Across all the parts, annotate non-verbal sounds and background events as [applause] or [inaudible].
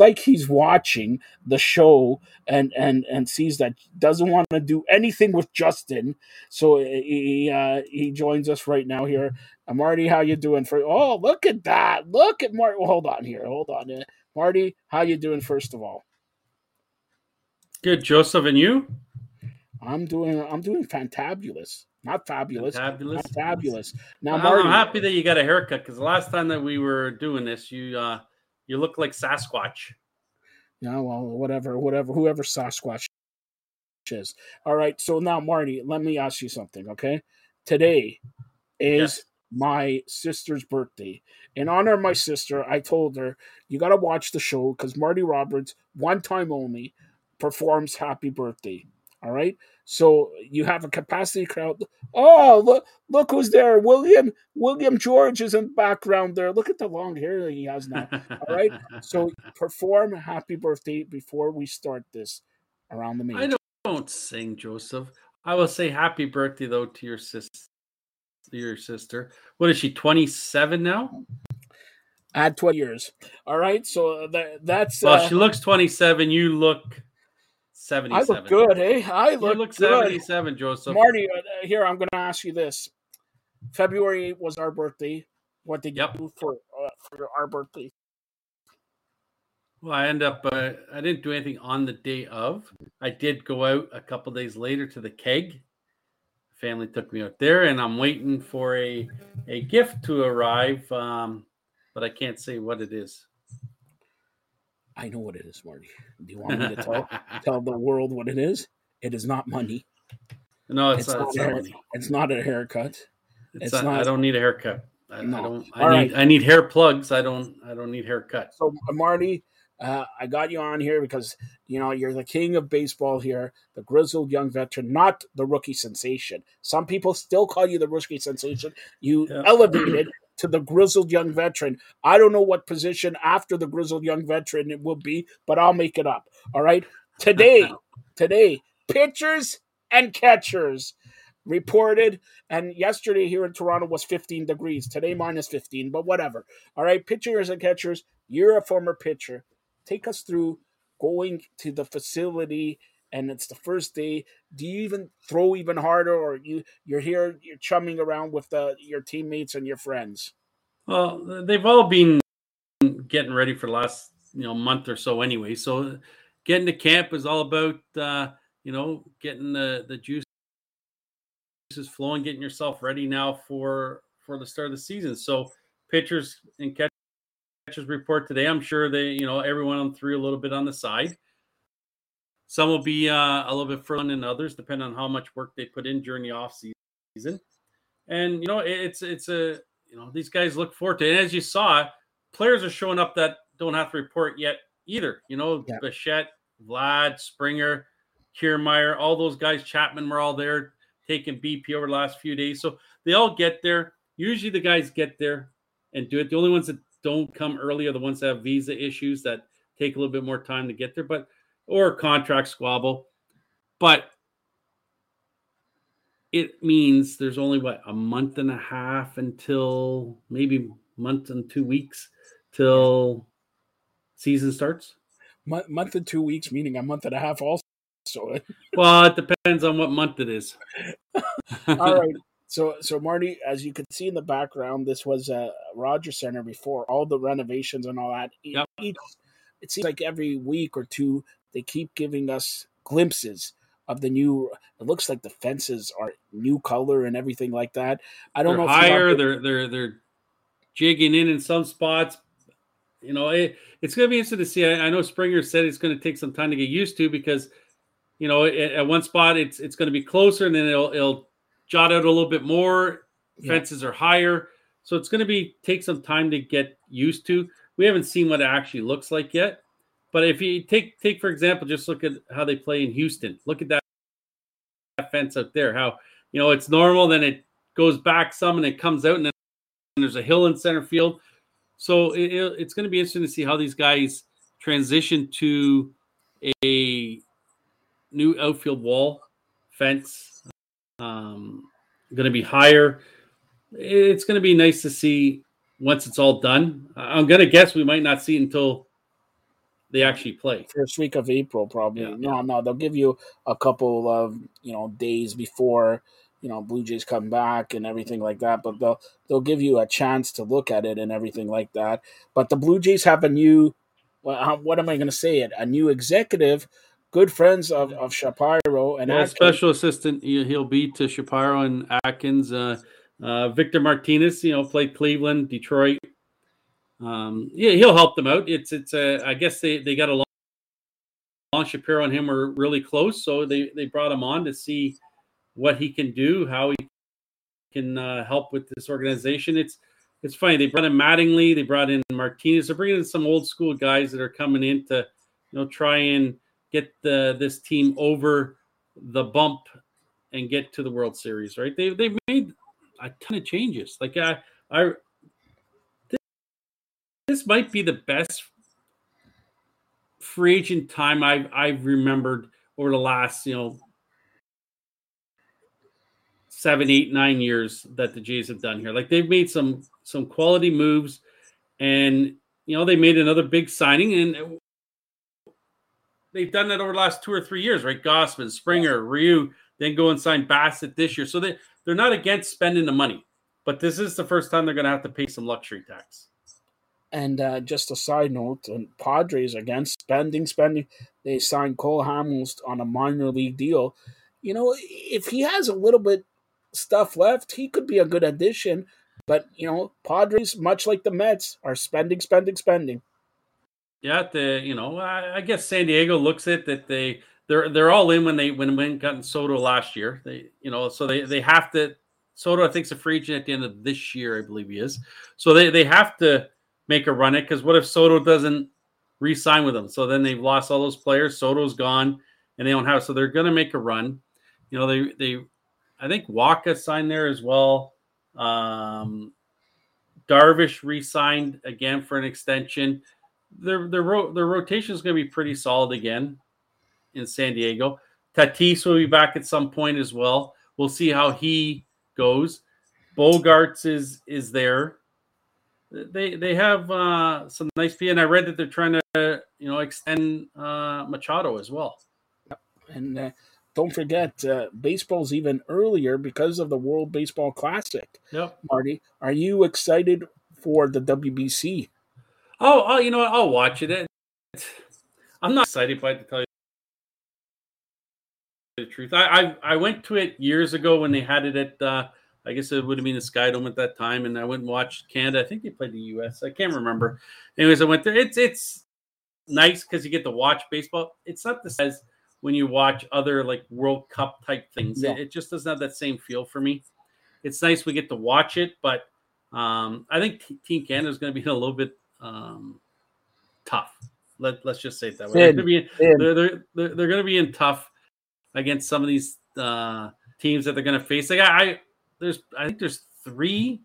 like he's watching the show and and and sees that doesn't want to do anything with Justin. So he uh, he joins us right now here. Uh, Marty, how you doing? For oh, look at that! Look at Marty. Well, hold on here. Hold on, uh, Marty. How you doing? First of all, good, Joseph, and you? I'm doing. I'm doing fantabulous. Not fabulous. Fabulous. Fabulous. Now, well, Marty, I'm happy that you got a haircut because the last time that we were doing this, you uh, you look like Sasquatch. Yeah, well, whatever, whatever, whoever Sasquatch is. All right. So now, Marty, let me ask you something. Okay, today is yes. my sister's birthday. In honor of my sister, I told her you got to watch the show because Marty Roberts, one time only, performs "Happy Birthday." All right. So you have a capacity crowd. Oh, look, look who's there. William William George is in the background there. Look at the long hair that he has now. All right. [laughs] So perform happy birthday before we start this around the main. I don't, don't sing, Joseph. I will say happy birthday though to your sister. Your sister. What is she? Twenty seven now. Add twenty years. All right. So that, that's. Well, uh, she looks twenty seven. You look 77. I look good, eh? I look, look 77, Joseph. Marty, uh, here, I'm going to ask you this. February was our birthday. What did yep. you do for, uh, for our birthday? Well, I end up, uh, I didn't do anything on the day of. I did go out a couple days later to the keg. Family took me out there, and I'm waiting for a, a gift to arrive, um, but I can't say what it is. I know what it is, Marty. Do you want me to tell [laughs] tell the world what it is? It is not money. No, it's, it's not. It's not, money. It's not a haircut. It's, it's not. I don't need a haircut. I, no. I don't. I All need. Right. I need hair plugs. I don't. I don't need haircut. So, Marty, uh, I got you on here because you know you're the king of baseball here, the grizzled young veteran, not the rookie sensation. Some people still call you the rookie sensation. You yeah. elevated to the grizzled young veteran. I don't know what position after the grizzled young veteran it will be, but I'll make it up. All right. Today, [laughs] today, pitchers and catchers reported and yesterday here in toronto was 15 degrees today minus 15 but whatever all right pitchers and catchers you're a former pitcher take us through going to the facility and it's the first day do you even throw even harder or you you're here you're chumming around with the your teammates and your friends? Well they've all been getting ready for the last you know month or so anyway so getting to camp is all about uh you know getting the the juices flowing getting yourself ready now for for the start of the season. So pitchers and catchers report today i'm sure they you know everyone on through a little bit on the side some will be uh, a little bit further than others, depending on how much work they put in during the off season. And you know, it's it's a you know these guys look forward to it. And as you saw, players are showing up that don't have to report yet either. You know, yeah. Bichette, Vlad, Springer, Kiermaier, all those guys, Chapman were all there taking BP over the last few days. So they all get there. Usually the guys get there and do it. The only ones that don't come early are the ones that have visa issues that take a little bit more time to get there. But or contract squabble. But it means there's only what a month and a half until maybe month and two weeks till season starts. Month, month and two weeks, meaning a month and a half also. [laughs] well, it depends on what month it is. [laughs] All right. [laughs] So, so Marty, as you can see in the background, this was a Rogers Center before all the renovations and all that. Yep. Each, it seems like every week or two they keep giving us glimpses of the new. It looks like the fences are new color and everything like that. I don't they're know. Higher, they're they're they're jigging in in some spots. You know, it, it's going to be interesting to see. I, I, know Springer said it's going to take some time to get used to because, you know, at, at one spot it's it's going to be closer and then it'll it'll jot out a little bit more. Yeah. Fences are higher, so it's going to be take some time to get used to. We haven't seen what it actually looks like yet. But if you take take for example, just look at how they play in Houston. Look at that fence out there. How you know it's normal, then it goes back some, and it comes out, and then there's a hill in center field. So it, it's going to be interesting to see how these guys transition to a new outfield wall fence. Um, going to be higher. It's going to be nice to see once it's all done. I'm going to guess we might not see it until they actually play. First week of April, probably. Yeah. No, no, they'll give you a couple of you know days before you know Blue Jays come back and everything like that. But they'll they'll give you a chance to look at it and everything like that. But the Blue Jays have a new, well, what am I going to say? It a new executive, good friends of of Shapiro and yeah, special assistant. He'll be to Shapiro and Atkins. Uh, uh, Victor Martinez, you know, played Cleveland, Detroit. Um, yeah, he'll help them out. It's it's. Uh, I guess they they got a long Shapiro and him were really close, so they they brought him on to see what he can do, how he can uh, help with this organization. It's it's funny. They brought in Mattingly, they brought in Martinez. They're bringing in some old school guys that are coming in to you know try and get the this team over the bump and get to the World Series. Right? They they've made a ton of changes. Like I I this might be the best free agent time I've I've remembered over the last you know seven, eight, nine years that the Jays have done here. Like they've made some some quality moves, and you know they made another big signing, and they've done that over the last two or three years, right? Gausman, Springer, Ryu, then go and sign Bassitt this year. So they they're not against spending the money, but this is the first time they're going to have to pay some luxury tax. And uh, just a side note, and Padres against spending, spending. They signed Cole Hamels on a minor league deal. You know, if he has a little bit stuff left, he could be a good addition. But you know, Padres, much like the Mets, are spending, spending, spending. Yeah, the you know, I, I guess San Diego looks at that they they're they're all in when they when when gotten Soto last year. They you know, so they they have to. Soto, I think, is a free agent at the end of this year, I believe he is. So they they have to make a run it because what if Soto doesn't re-sign with them? So then they've lost all those players. Soto's gone, and they don't have. So they're going to make a run. You know, they they I think Wacha signed there as well. Um, Darvish re-signed again for an extension. Their their ro- their rotation is going to be pretty solid again in San Diego. Tatis will be back at some point as well. We'll see how he goes. Bogaerts is is there. They they have uh, some nice P, and I read that they're trying to you know extend uh, Machado as well. Yep. And uh, don't forget, uh, baseball's even earlier because of the World Baseball Classic. Yep. Marty, are you excited for the WBC? Oh, oh you know what? I'll watch it. I'm not excited by it to tell you the truth. I, I, I went to it years ago when they had it at uh, I guess it would have been the Sky Dome at that time, and I went and watched Canada. I think they played the U.S. I can't remember. Anyways, I went there. It's it's nice because you get to watch baseball. It's not the same as when you watch other like World Cup type things. Yeah. It, it, just doesn't have that same feel for me. It's nice we get to watch it, but um, I think Team Canada is going to be [laughs] a little bit um, tough. Let, let's just say it that way. They're, be, they're, they're, they're, they're going to be in tough against some of these uh, teams that they're going to face. Like I, I, there's I think there's three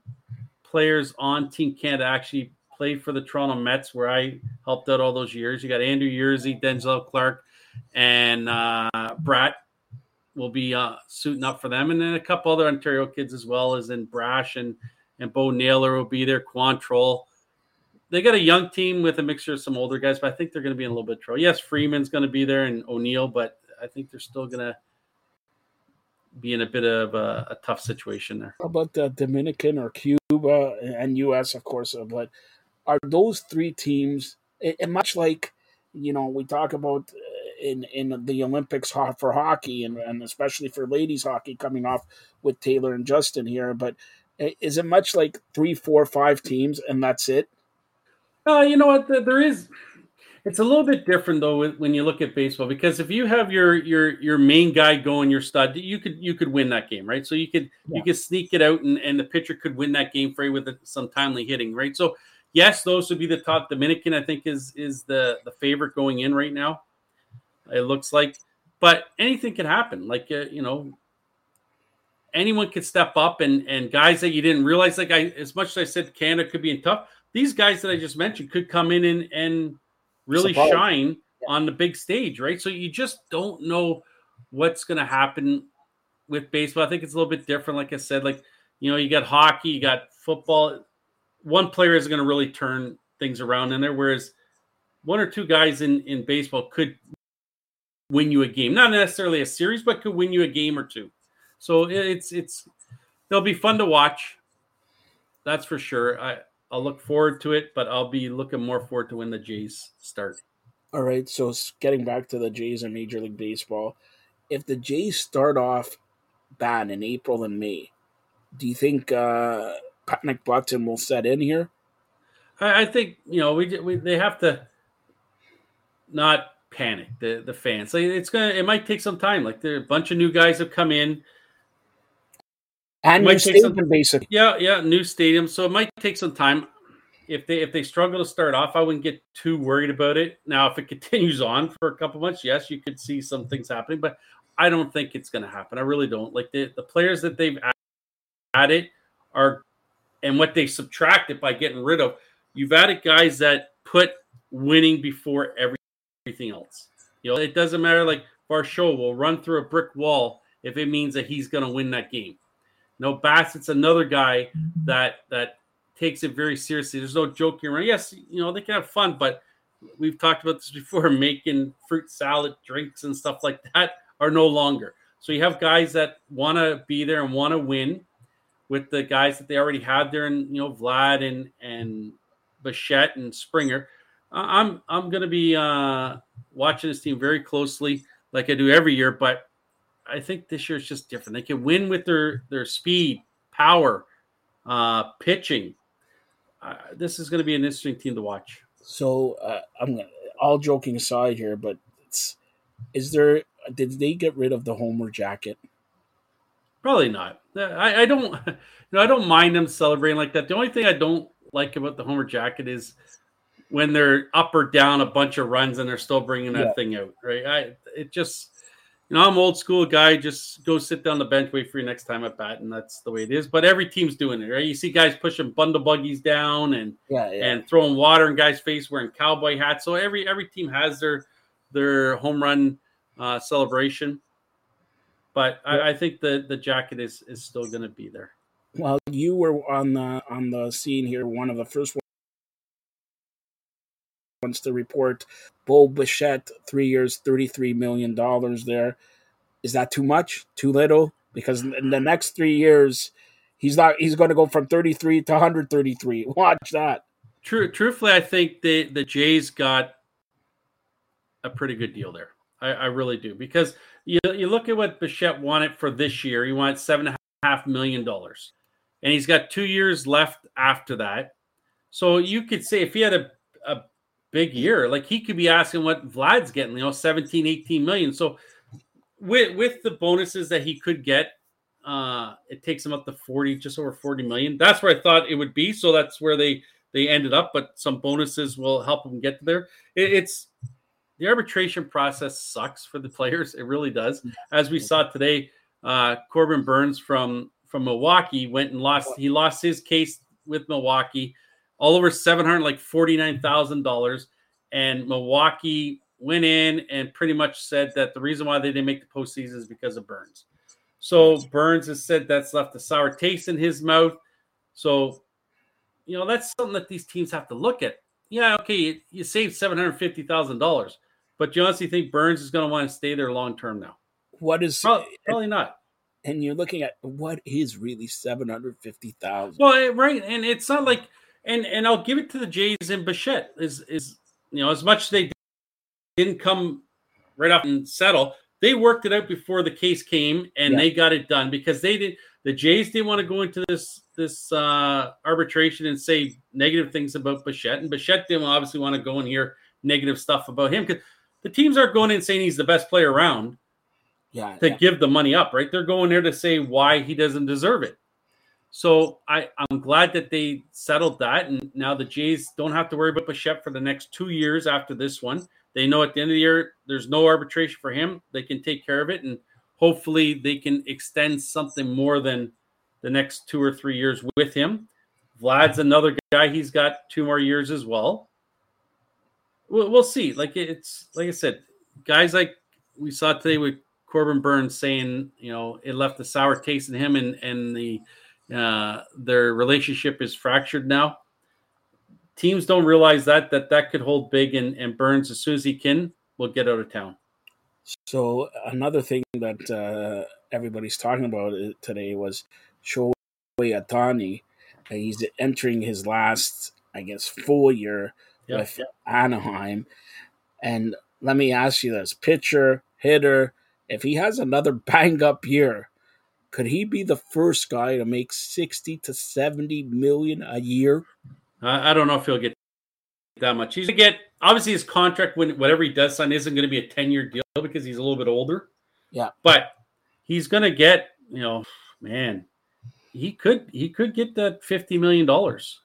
players on Team Canada actually play for the Toronto Mets, where I helped out all those years. You got Andrew Yerzy, Denzel Clark, and uh, Bratt will be uh, suiting up for them, and then a couple other Ontario kids as well as in Brash and and Bo Naylor will be there. Quantrill. They got a young team with a mixture of some older guys, but I think they're going to be in a little bit of trouble. Yes, Freeman's going to be there and O'Neill, but I think they're still going to be in a bit of a, a tough situation there. How about the Dominican or Cuba and U.S. of course, uh, but are those three teams? And much like you know, we talk about uh, in in the Olympics for hockey and, and especially for ladies hockey coming off with Taylor and Justin here. But uh, is it much like three, four, five teams and that's it? Uh, you know what? There is. It's a little bit different though when you look at baseball because if you have your your your main guy going your stud, you could you could win that game, right? So you could yeah. you could sneak it out and, and the pitcher could win that game for you with some timely hitting, right? So yes, those would be the top. Dominican, I think, is is the the favorite going in right now. It looks like, but anything can happen. Like uh, you know, anyone could step up, and and guys that you didn't realize, like I, as much as I said, Canada could be in tough. These guys that I just mentioned could come in and and really shine yeah. on the big stage, right? So you just don't know what's going to happen with baseball. I think it's a little bit different. Like I said, like you know, you got hockey, you got football. One player is going to really turn things around in there, whereas one or two guys in in baseball could win you a game, not necessarily a series, but could win you a game or two. So it's it's they'll be fun to watch. That's for sure. I I'll look forward to it, but I'll be looking more forward to when the Jays start. All right, so getting back to the Jays and Major League Baseball, if the Jays start off bad in April and May, do you think uh, Patrick Button will set in here? I, I think you know we, we they have to not panic the the fans. Like it's gonna it might take some time. Like there are a bunch of new guys have come in. And new stadium, some, basically. Yeah, yeah, new stadium. So it might take some time. If they if they struggle to start off, I wouldn't get too worried about it. Now, if it [laughs] continues on for a couple months, yes, you could see some things happening, but I don't think it's going to happen. I really don't. Like the, the players that they've added are, and what they subtracted by getting rid of, you've added guys that put winning before everything else. You know, it doesn't matter. Like Varsho will run through a brick wall if it means that he's going to win that game. No, Bassitt's another guy that that takes it very seriously. There's no joking around. Yes, you know they can have fun, but we've talked about this before. [laughs] Making fruit salad drinks and stuff like that are no longer. So you have guys that want to be there and want to win with the guys that they already have there, and you know Vlad and and Bichette and Springer. I'm I'm going to be uh, watching this team very closely, like I do every year. But I think this year is just different. They can win with their their speed, power, uh, pitching. Uh, this is going to be an interesting team to watch. So uh, I'm all joking aside here, but is there did they get rid of the Homer jacket? Probably not. I, I don't [laughs] you know I don't mind them celebrating like that. The only thing I don't like about the Homer jacket is when they're up or down a bunch of runs and they're still bringing that yeah. thing out, right? I it just you know I'm old school guy. Just go sit down the bench, wait for your next time at bat, and that's the way it is. But every team's doing it, right? You see guys pushing bundle buggies down and yeah, yeah. and throwing water in guys' face, wearing cowboy hats. So every every team has their their home run uh, celebration. But I, I think the the jacket is is still going to be there. Well, you were on the on the scene here, one of the first ones to report. Bo Bichette, three years, thirty three million dollars. There, is that too much? Too little? Because in the next three years, he's not. He's going to go from thirty three to one hundred thirty three. [laughs] Watch that. True. Truthfully, I think the the Jays got a pretty good deal there. I, I really do because you you look at what Bichette wanted for this year. He wanted seven and a half million dollars, and he's got two years left after that. So you could say if he had a, a big year, like he could be asking what Vlad's getting, you know, 17, 18 million. So with with the bonuses that he could get, uh, it takes him up to 40, just over 40 million. That's where I thought it would be. So that's where they they ended up, but some bonuses will help him get there. It, it's the arbitration process sucks for the players. It really does. As we saw today, uh, Corbin Burnes from from Milwaukee went and lost. He lost his case with Milwaukee, all over seven hundred like forty nine thousand dollars, and Milwaukee went in and pretty much said that the reason why they didn't make the postseason is because of Burnes. So Burnes has said that's left a sour taste in his mouth. So, you know, that's something that these teams have to look at. Yeah, okay, you, you saved seven hundred fifty thousand dollars but do you honestly think Burnes is going to want to stay there long term now? What is probably, probably not. And you're looking at what is really seven hundred fifty thousand. Well, eh, right, and it's not like, and and I'll give it to the Jays and Bichette is is you know as much as they didn't come right up and settle, they worked it out before the case came and yeah. they got it done because they did. The Jays didn't want to go into this this uh, arbitration and say negative things about Bichette, and Bichette didn't obviously want to go in here negative stuff about him because the teams aren't going in saying he's the best player around. Yeah, to yeah. give the money up, right? They're going there to say why he doesn't deserve it. So I, I'm glad that they settled that, and now the Jays don't have to worry about Bichette for the next two years after this one. They know at the end of the year there's no arbitration for him. They can take care of it, and hopefully they can extend something more than the next two or three years with him. Vlad's another guy; he's got two more years as well we'll, we'll see. Like it's like I said, guys like we saw today with Corbin Burnes saying, you know, it left a sour taste in him, and and the uh, their relationship is fractured now. teams don't realize that that that could hold big, and and Burnes as soon as he can will get out of town. So another thing that uh, everybody's talking about today was Shohei Ohtani. He's entering his last, I guess, full year yep, with. Anaheim. And let me ask you this: pitcher, hitter, if he has another [laughs] bang up year, could he be the first guy to make sixty to seventy million a year? I don't know if he'll get that much. He's gonna get obviously his contract when whatever he does sign isn't going to be a ten year deal because he's a little bit older. Yeah, but he's going to get you know, man, he could he could get that fifty million dollars.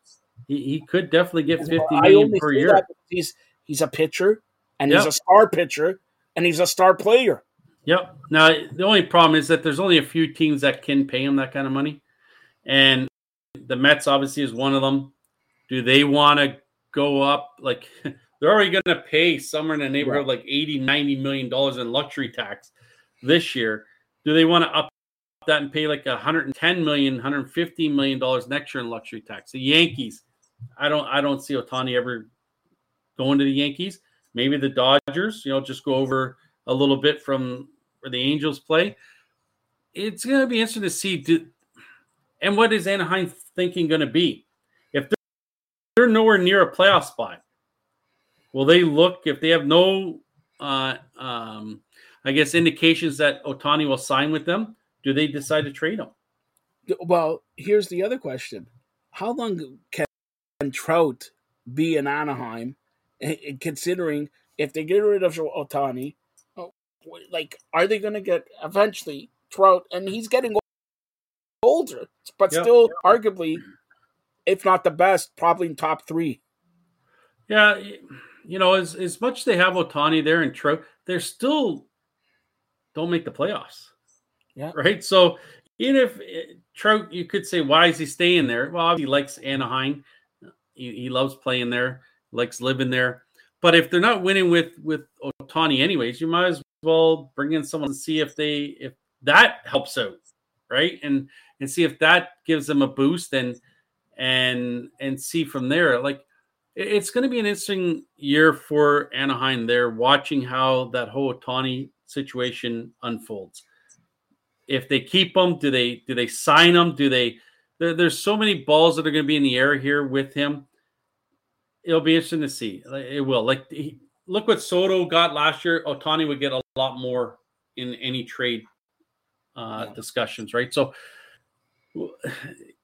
He, he could definitely get fifty million per year. He's he's a pitcher and he's a star pitcher and he's a star player. Yep. Now the only problem is that there's only a few teams that can pay him that kind of money, and the Mets obviously is one of them. Do they want to go up? Like [laughs] they're already going to pay somewhere in the neighborhood like 80 90 million dollars in luxury tax this year. Do they want to up that and pay like 110 million 150 million dollars next year in luxury tax? The yankees. I don't i don't see Ohtani ever going to the yankees. Maybe the dodgers you know just go over a little bit from where the angels play it's going to be interesting to see do, and what is anaheim thinking going to be if they're, they're nowhere near a playoff spot will they look if they have no uh, um, I guess indications that Ohtani will sign with them? Do they decide to trade him? Well, here's the other question: How long can Trout be in Anaheim? Considering if they get rid of Ohtani, oh, like are they going to get eventually Trout? And he's getting older, but yep. still arguably, if not the best, probably in top three. Yeah, you know, as as much as they have Ohtani there and Trout, they're still don't make the playoffs. Yeah. Right. So even if eh, Trout, you could say, why is he staying there? Well, he likes Anaheim. He, he loves playing there, likes living there. But if they're not winning with with Ohtani, anyways, you might as well bring in someone and see if they if that helps out, right? And and see if that gives them a boost and and and see from there. Like it's going to be an interesting year for Anaheim. There, watching how that whole Ohtani situation unfolds. If they keep them, do they do they sign them? Do they? There, there's so many balls that are going to be in the air here with him. It'll be interesting to see. It will. Like he, look what Soto got last year. Ohtani would get a lot more in any trade uh, yeah. discussions, right? So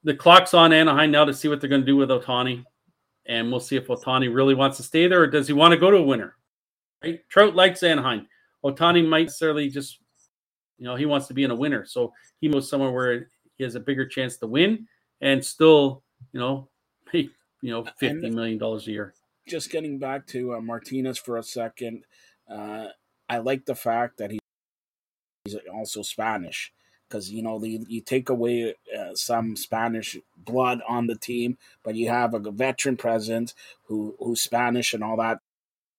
the clock's on Anaheim now to see what they're going to do with Ohtani. and we'll see if Ohtani really wants to stay there or does he want to go to a winner. Right? Trout likes Anaheim. Ohtani might necessarily just, you know, he wants to be in a winner. So he moves somewhere where he has a bigger chance to win and still, you know, make, [laughs] you know, fifty million dollars a year. Just getting back to uh, Martinez for a second, uh, I like the fact that he, he's also Spanish because you know the, you take away uh, some Spanish blood on the team, but you have a veteran presence who who's Spanish and all that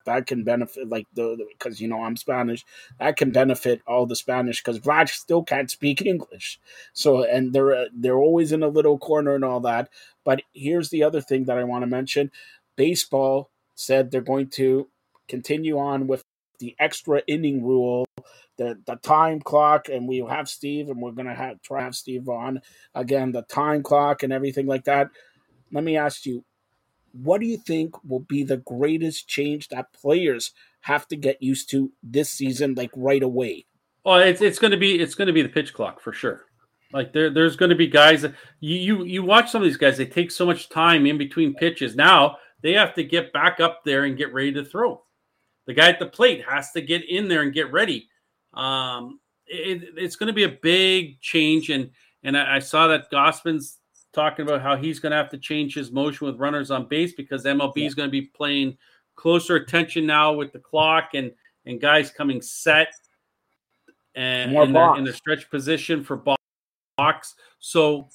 that can benefit like the because you know I'm Spanish that can benefit all the Spanish because Vlad still can't speak English. So and they're they're always in a little corner and all that but here's the other thing that I want to mention baseball said they're going to continue on with the extra inning rule the the time clock and we have Steve and we're gonna have try have Steve on again the time clock and everything like that let me ask you what do you think will be the greatest change that players have to get used to this season, like right away? Well, it's it's going to be it's going to be the pitch clock for sure. Like there, there's going to be guys that you, you you watch some of these guys. They take so much time in between pitches. Now they have to get back up there and get ready to throw. The guy at the plate has to get in there and get ready. Um, it, it's going to be a big change, and and I, I saw that Gausman's talking about how he's going to have to change his motion with runners on base because MLB yeah. is going to be playing closer attention now with the clock and and guys coming set and in the, in the stretch position for box. So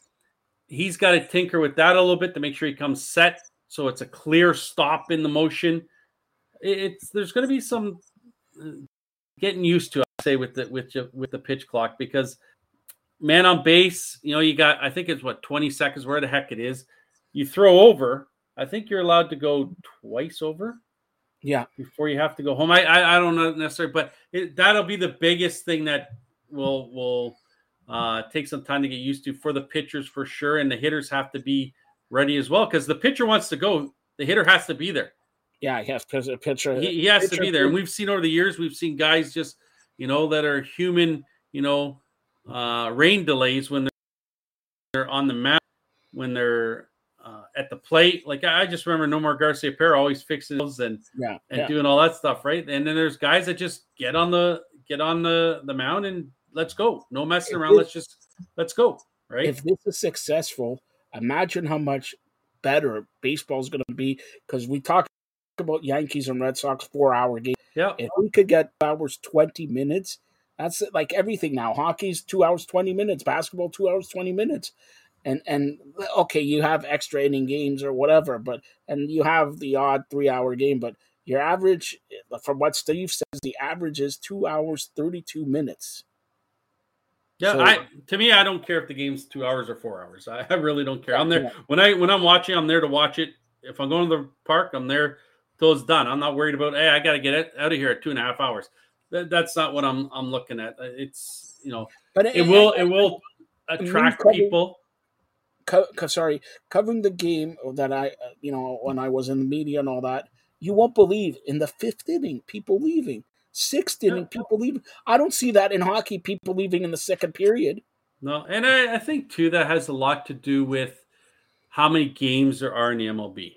he's got to tinker with that a little bit to make sure he comes set so it's a clear stop in the motion. It's there's going to be some uh, getting used to, I say, with the with with the pitch clock because man on base, you know, you got, I think it's what, 20 seconds, where the heck it is. You throw over, I think you're allowed to go twice over. Yeah, before you have to go home. I I, I don't know necessarily, but it, that'll be the biggest thing that will will uh, take some time to get used to for the pitchers for sure, and the hitters have to be ready as well because the pitcher wants to go, the hitter has to be there. Yeah, he has to pitcher. He, he has pitcher, to be there, and we've seen over the years, we've seen guys just you know that are human, you know, uh, rain delays when they're, on the mound, when they're uh, at the plate. Like I just remember Nomar Garciaparra always fixing and yeah, and yeah. doing all that stuff, right? And then there's guys that just get on the get on the the mound and let's go. No messing around. let's just let's go. Right. If this is successful, imagine how much better baseball is going to be because we talked about Yankees and Red Sox four hour game. Yeah. If we could get hours twenty minutes, that's like everything now. Hockey's two hours twenty minutes. Basketball two hours twenty minutes and and okay, you have extra inning games or whatever, but and you have the odd three hour game, but your average, from what Steve says, the average is two hours thirty two minutes. Yeah, so, I to me, I don't care if the game's two hours or four hours. I, I really don't care. I'm there yeah. when I when I'm watching. I'm there to watch it. If I'm going to the park, I'm there till it's done. I'm not worried about. Hey, I got to get it out of here at two and a half hours. That, that's not what I'm I'm looking at. It's you know, but it, it will it will attract people co- co- sorry, covering the game that I, uh, you know, when I was in the media and all that, you won't believe in the fifth inning, people leaving. Sixth inning, people leave. I don't see that in hockey, people leaving in the second period. No, and I, I think too that has a lot to do with how many games there are in the MLB,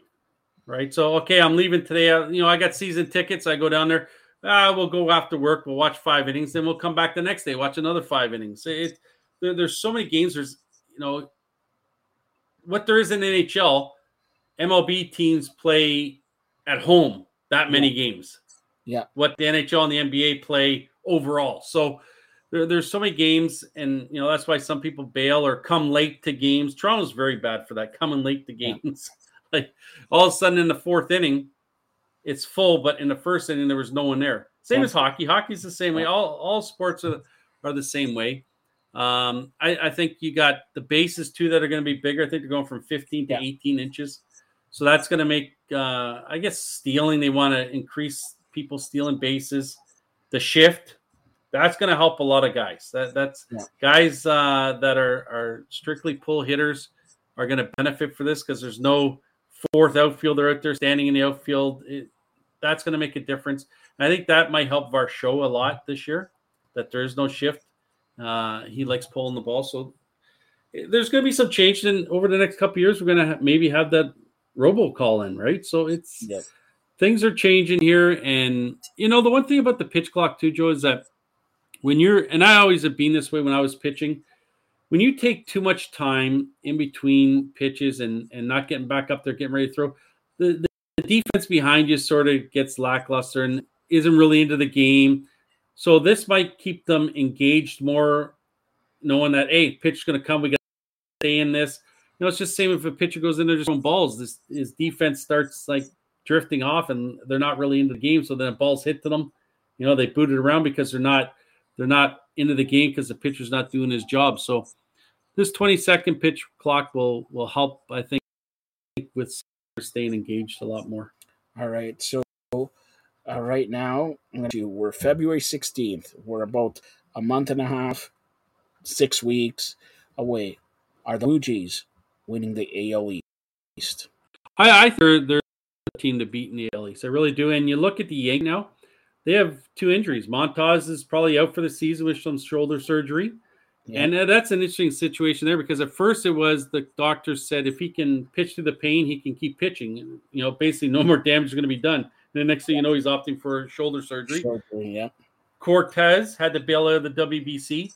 right? So, okay, I'm leaving today. Uh, you know, I got season tickets. I go down there. Ah, we'll go after work. We'll watch five innings. Then we'll come back the next day, watch another five innings. It, there, there's so many games. There's, you know, what there is in NHL, MLB teams play at home that many games. Yeah. What the NHL and the NBA play overall. So there, there's so many games, and you know that's why some people bail or come late to games. Toronto's very bad for that, coming late to games. Yeah. [laughs] like all of a sudden in the fourth inning, it's full, but in the first inning there was no one there. Same yeah. as hockey. Hockey's the same way. All all sports are are the same way. Um, I, I, think you got the bases too that are going to be bigger. I think they're going from 15 to yeah. 18 inches. So that's going to make, uh, I guess, stealing. They want to increase people stealing bases. The shift that's going to help a lot of guys. That that's yeah. guys uh, that are are strictly pull hitters are going to benefit for this because there's no fourth outfielder out there standing in the outfield. It, that's going to make a difference. And I think that might help Varsho a lot this year. That there is no shift uh, he likes pulling the ball, so there's going to be some change. And over the next couple years, we're going to ha- maybe have that robo call in, right? So it's. Things are changing here, and you know the one thing about the pitch clock too, Joe, is that when you're and I always have been this way when I was pitching. When you take too much time in between pitches and and not getting back up there, getting ready to throw, the, the defense behind you sort of gets lackluster and isn't really into the game so this might keep them engaged more, knowing that hey, pitcher's going to come. We got to stay in this. You know, it's just same if a pitcher goes in there just on balls. This his defense starts like drifting off, and they're not really into the game. So then a balls hit to them. You know, they boot it around because they're not they're not into the game because the pitcher's not doing his job. So this 20 second pitch clock will will help, I think, with staying engaged a lot more. All right. So uh, right now. We're February 16th. We're about a month and a half, six weeks away. Are the Blue Jays winning the AL East? I, I think they're the team to beat in the AL East. I really do. And you look at the Yankees now, they have two injuries. Montas is probably out for the season with some shoulder surgery. Yeah. And uh, that's an interesting situation there because at first it was the doctors said if he can pitch through the pain, he can keep pitching. You know, basically no [laughs] more damage is going to be done. And the next thing you know, he's opting for shoulder surgery. surgery yeah. Cortes had to bail out of the WBC.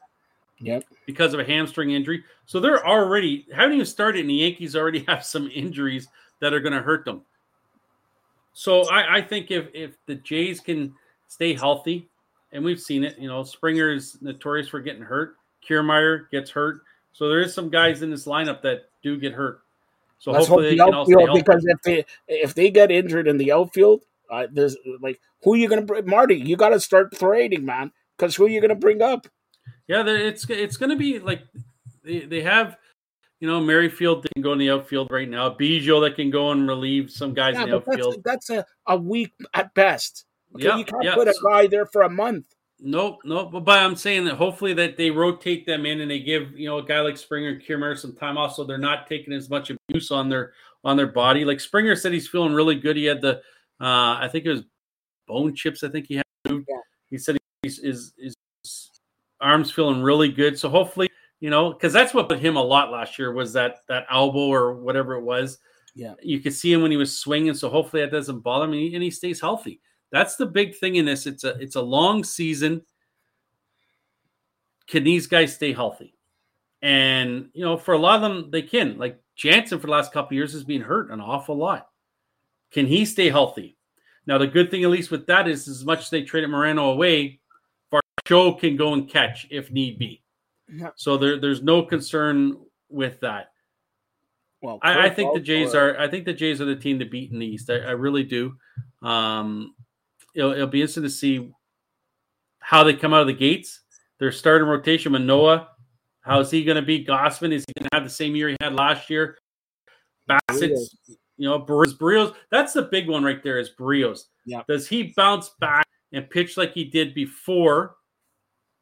Yep. Because of a hamstring injury. So they're already haven't even started, and the Yankees already [laughs] have some injuries that are going to hurt them. So I, I, think if if the Jays can stay healthy, and we've seen it, you know, Springer is notorious for getting hurt. Kiermaier gets hurt. So there is some guys in this lineup that do get hurt. So Let's hopefully the outfield, because if they if they get injured in the outfield, uh, there's like who are you going to bring, Marty? You got to start trading, man, because who are you going to bring up? Yeah, it's it's going to be like they, they have you know, Merrifield can go in the outfield right now. Biggio that can go and relieve some guys yeah, in the outfield. That's, that's, a, a week at best. Okay, yeah, you can't yeah. put a guy there for a month. Nope, nope. But, but I'm saying that hopefully that they rotate them in and they give you know a guy like Springer and Kiermaier some time off, so they're not taking as much abuse on their on their body. Like Springer said, he's feeling really good. He had the uh I think it was bone chips. I think he had. Yeah. He said he's his, his arms feeling really good. So hopefully you know, because that's what put him a lot last year was that that elbow or whatever it was. Yeah, you could see him when he was swinging. So hopefully that doesn't bother him, and he, and he stays healthy. That's the big thing in this. It's a it's a long season. Can these guys stay healthy? And you know, for a lot of them, they can. Like Jansen for the last couple years has been hurt an awful lot. Can he stay healthy? Now, the good thing, at least with that, is as much as they traded Moreno away, Varsho can go and catch if need be. So there, there's no concern with that. Well, I, I, think the Jays are. I think the Jays are the team to beat in the East. I, I really do. Um, it'll, it'll, be interesting to see how they come out of the gates. Their starting rotation, Manoah. How is he going to be? Gausman is he going to have the same year he had last year? Bassitt's, you know, Berrios. That's the big one right there. Is Berrios? Yeah. Does he bounce back and pitch like he did before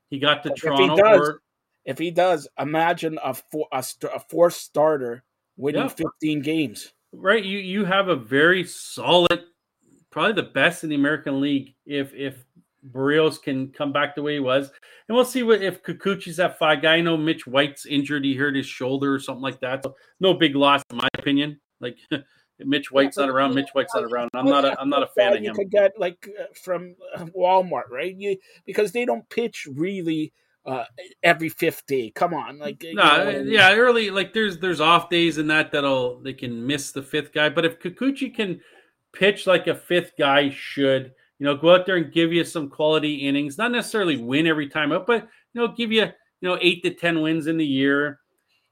he got to Toronto? If he does, or, if he does, imagine a four, a, a fourth starter winning yeah. 15 games. Right. You you have a very solid, probably the best in the American League. If if Berrios can come back the way he was, and we'll see what if Kikuchi's that five guy. I know Mitch White's injured; he hurt his shoulder or something like that. So no big loss in my opinion. Like [laughs] Mitch White's not around. Mitch White's not around. I'm not a I'm not a fan of him. You could get like uh, from uh, Walmart, right? You because they don't pitch really uh, every fifth day. Come on, like no, know, yeah, early like there's there's off days in that that'll they can miss the fifth guy. But if Kikuchi can pitch like a fifth guy should, you know, go out there and give you some quality innings, not necessarily win every time out, but you know, give you you know eight to ten wins in the year,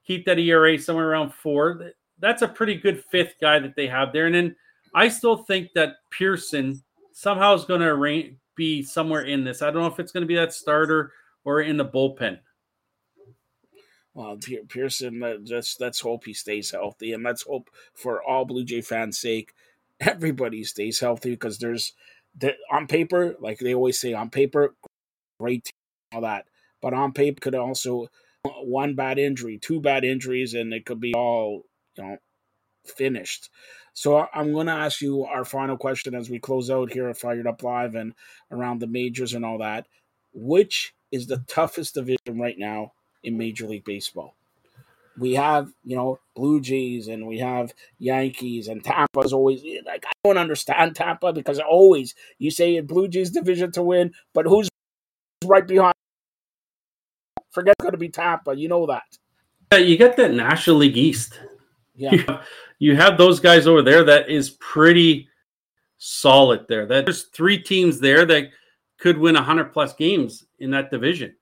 keep that ERA somewhere around four. That's a pretty good fifth guy that they have there. And then I still think that Pearson somehow is going to be somewhere in this. I don't know if it's going to be that starter or in the bullpen? Well, Pearson, let's let's hope he stays healthy, and let's hope for all Blue Jay fans' sake, [laughs] everybody stays healthy because there's on paper, like they always say, on paper, great, all that, but on paper could also one bad injury, two bad injuries, and it could be all you know finished. So I'm going to ask you our final question as we close out here at Fired Up Live and around the majors and all that. Which is the toughest division right now in Major League Baseball. We have, you know, Blue Jays and we have Yankees and Tampa's always like I don't understand Tampa because always you say in Blue Jays division to win, but who's right behind? Forget going to be Tampa. You know that. Yeah, you get that National League East. Yeah. You have, you have those guys over there that is pretty solid there. That there's three teams there that could win 100 plus games in that division.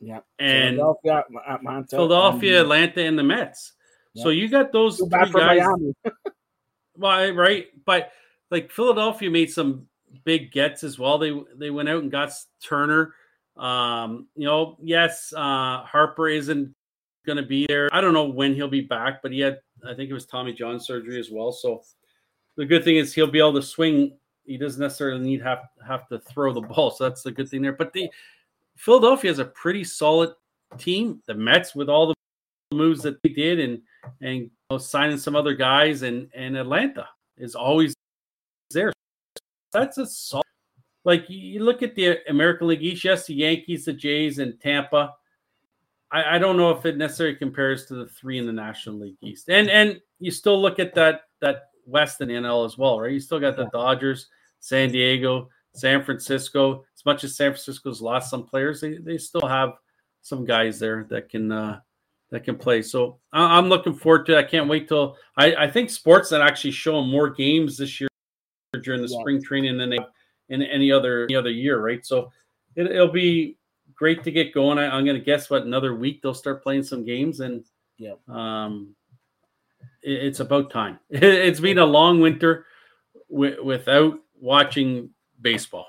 Yeah. And Philadelphia, Atlanta, Philadelphia, and, Atlanta, and the Mets. Yeah. So you got those three guys. [laughs] well, right. But like Philadelphia made some big gets as well. They they went out and got Turner. Um, you know, yes, uh, Harper isn't going to be there. I don't know when he'll be back, but he had, I think it was Tommy John surgery as well. So the good thing is he'll be able to swing he doesn't necessarily need have have to throw the ball. So that's the good thing there. But the Philadelphia has a pretty solid team. The Mets with all the moves that they did and and you know, signing some other guys and and Atlanta is always there. That's a solid. Like you look at the American League East, yes, the Yankees, the Jays, and Tampa. I, I don't know if it necessarily compares to the three in the National League East. And and you still look at that that West in the NL as well, right? You still got the Dodgers, San Diego, San Francisco. As much as San Francisco's lost some players, they, they still have some guys there that can uh, that can play. So I'm looking forward to. it. I can't wait till I, I think Sportsnet actually show more games this year during the yeah. spring training than they in any other any other year, right? So it, will be great to get going. I, am going to guess what another week they'll start playing some games and yeah. Um, it's about time. [laughs] It's been a long winter w- without watching baseball.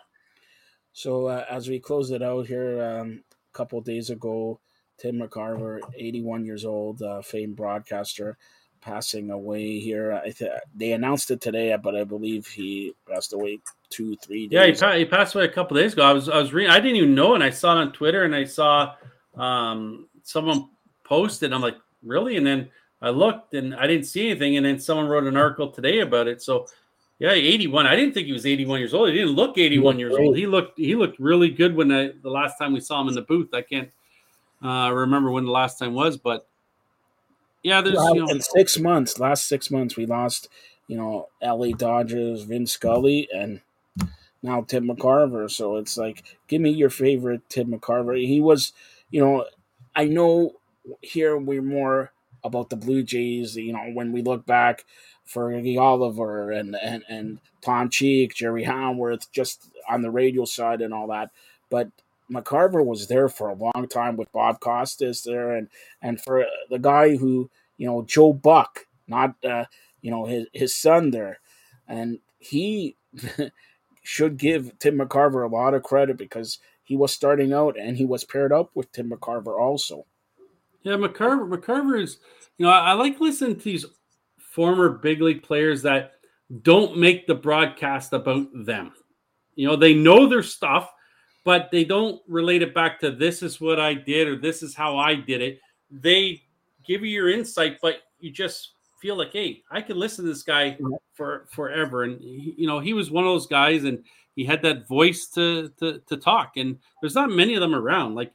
So uh, as we close it out here, um, a couple days ago, Tim McCarver, 81 years old, uh, famed broadcaster, passing away here. I th- they announced it today, but I believe he passed away two, three days. Yeah, he, pa- he passed away a couple days ago. I was I was reading. I didn't even know, and I saw it on Twitter, and I saw um, someone posted. I'm like, really? And then I looked, and I didn't see anything. And then someone wrote an article today about it. So, yeah, 81. I didn't think he was 81 years old. He didn't look 81 years old. He looked he looked really good when I, the last time we saw him in the booth. I can't uh, remember when the last time was, but yeah, there's well, you know, in six months, last six months, we lost, you know, LA Dodgers, Vin Scully, and now Tim McCarver. So it's like, give me your favorite Tim McCarver. He was, you know, I know here we're more about the Blue Jays. You know, when we look back, Fergie Olver and and and Tom Cheek, Jerry Howarth, just on the radio side and all that. But McCarver was there for a long time with Bob Costas there, and and for the guy who you know Joe Buck, not uh, you know his his son there, and he [laughs] should give Tim McCarver a lot of credit because he was starting out and he was paired up with Tim McCarver also. Yeah, McCarver McCarver is you know I, I like listening to these former big league players that don't make the broadcast about them. You know, they know their stuff but they don't relate it back to this is what I did or this is how I did it. They give you your insight, but you just feel like, hey, I can listen to this guy for forever. And he, you know, he was one of those guys, and he had that voice to to to talk. And there's not many of them around. Like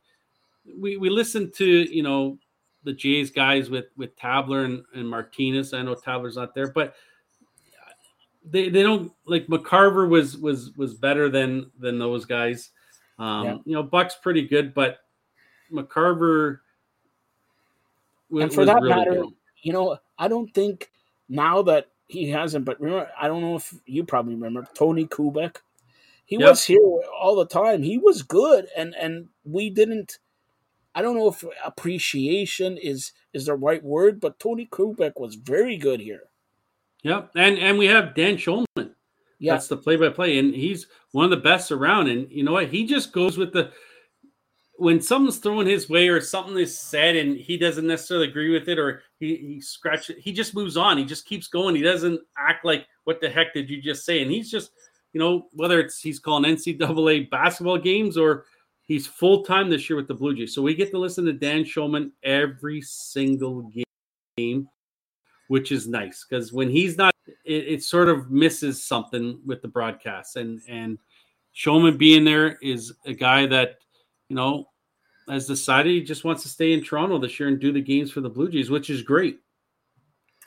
we we listen to you know the Jays guys with with Tabler and, and Martinez. I know Tabler's not there, but they, they don't like McCarver was was was better than than those guys. Um, yeah. You know, Buck's pretty good, but McCarver. Was, and for that really matter, good. you know, I don't think now that he hasn't, but remember, I don't know if you probably remember Tony Kubek. He yep. was here all the time. He was good, and and we didn't. I don't know if appreciation is is the right word, but Tony Kubek was very good here. Yep, and and we have Dan Shulman. Yeah. That's the play by play. And he's one of the best around. And you know what? He just goes with the when something's thrown his way or something is said and he doesn't necessarily agree with it or he, he scratches he just moves on. He just keeps going. He doesn't act like what the heck did you just say? And he's just, you know, whether it's he's calling NCAA basketball games or he's full time this year with the Blue Jays. So we get to listen to Dan Shulman every single game, which is nice because when he's not it, it, sort of misses something with the broadcast. And and Shulman being there is a guy that you know has decided he just wants to stay in Toronto this year and do the games for the Blue Jays, which is great.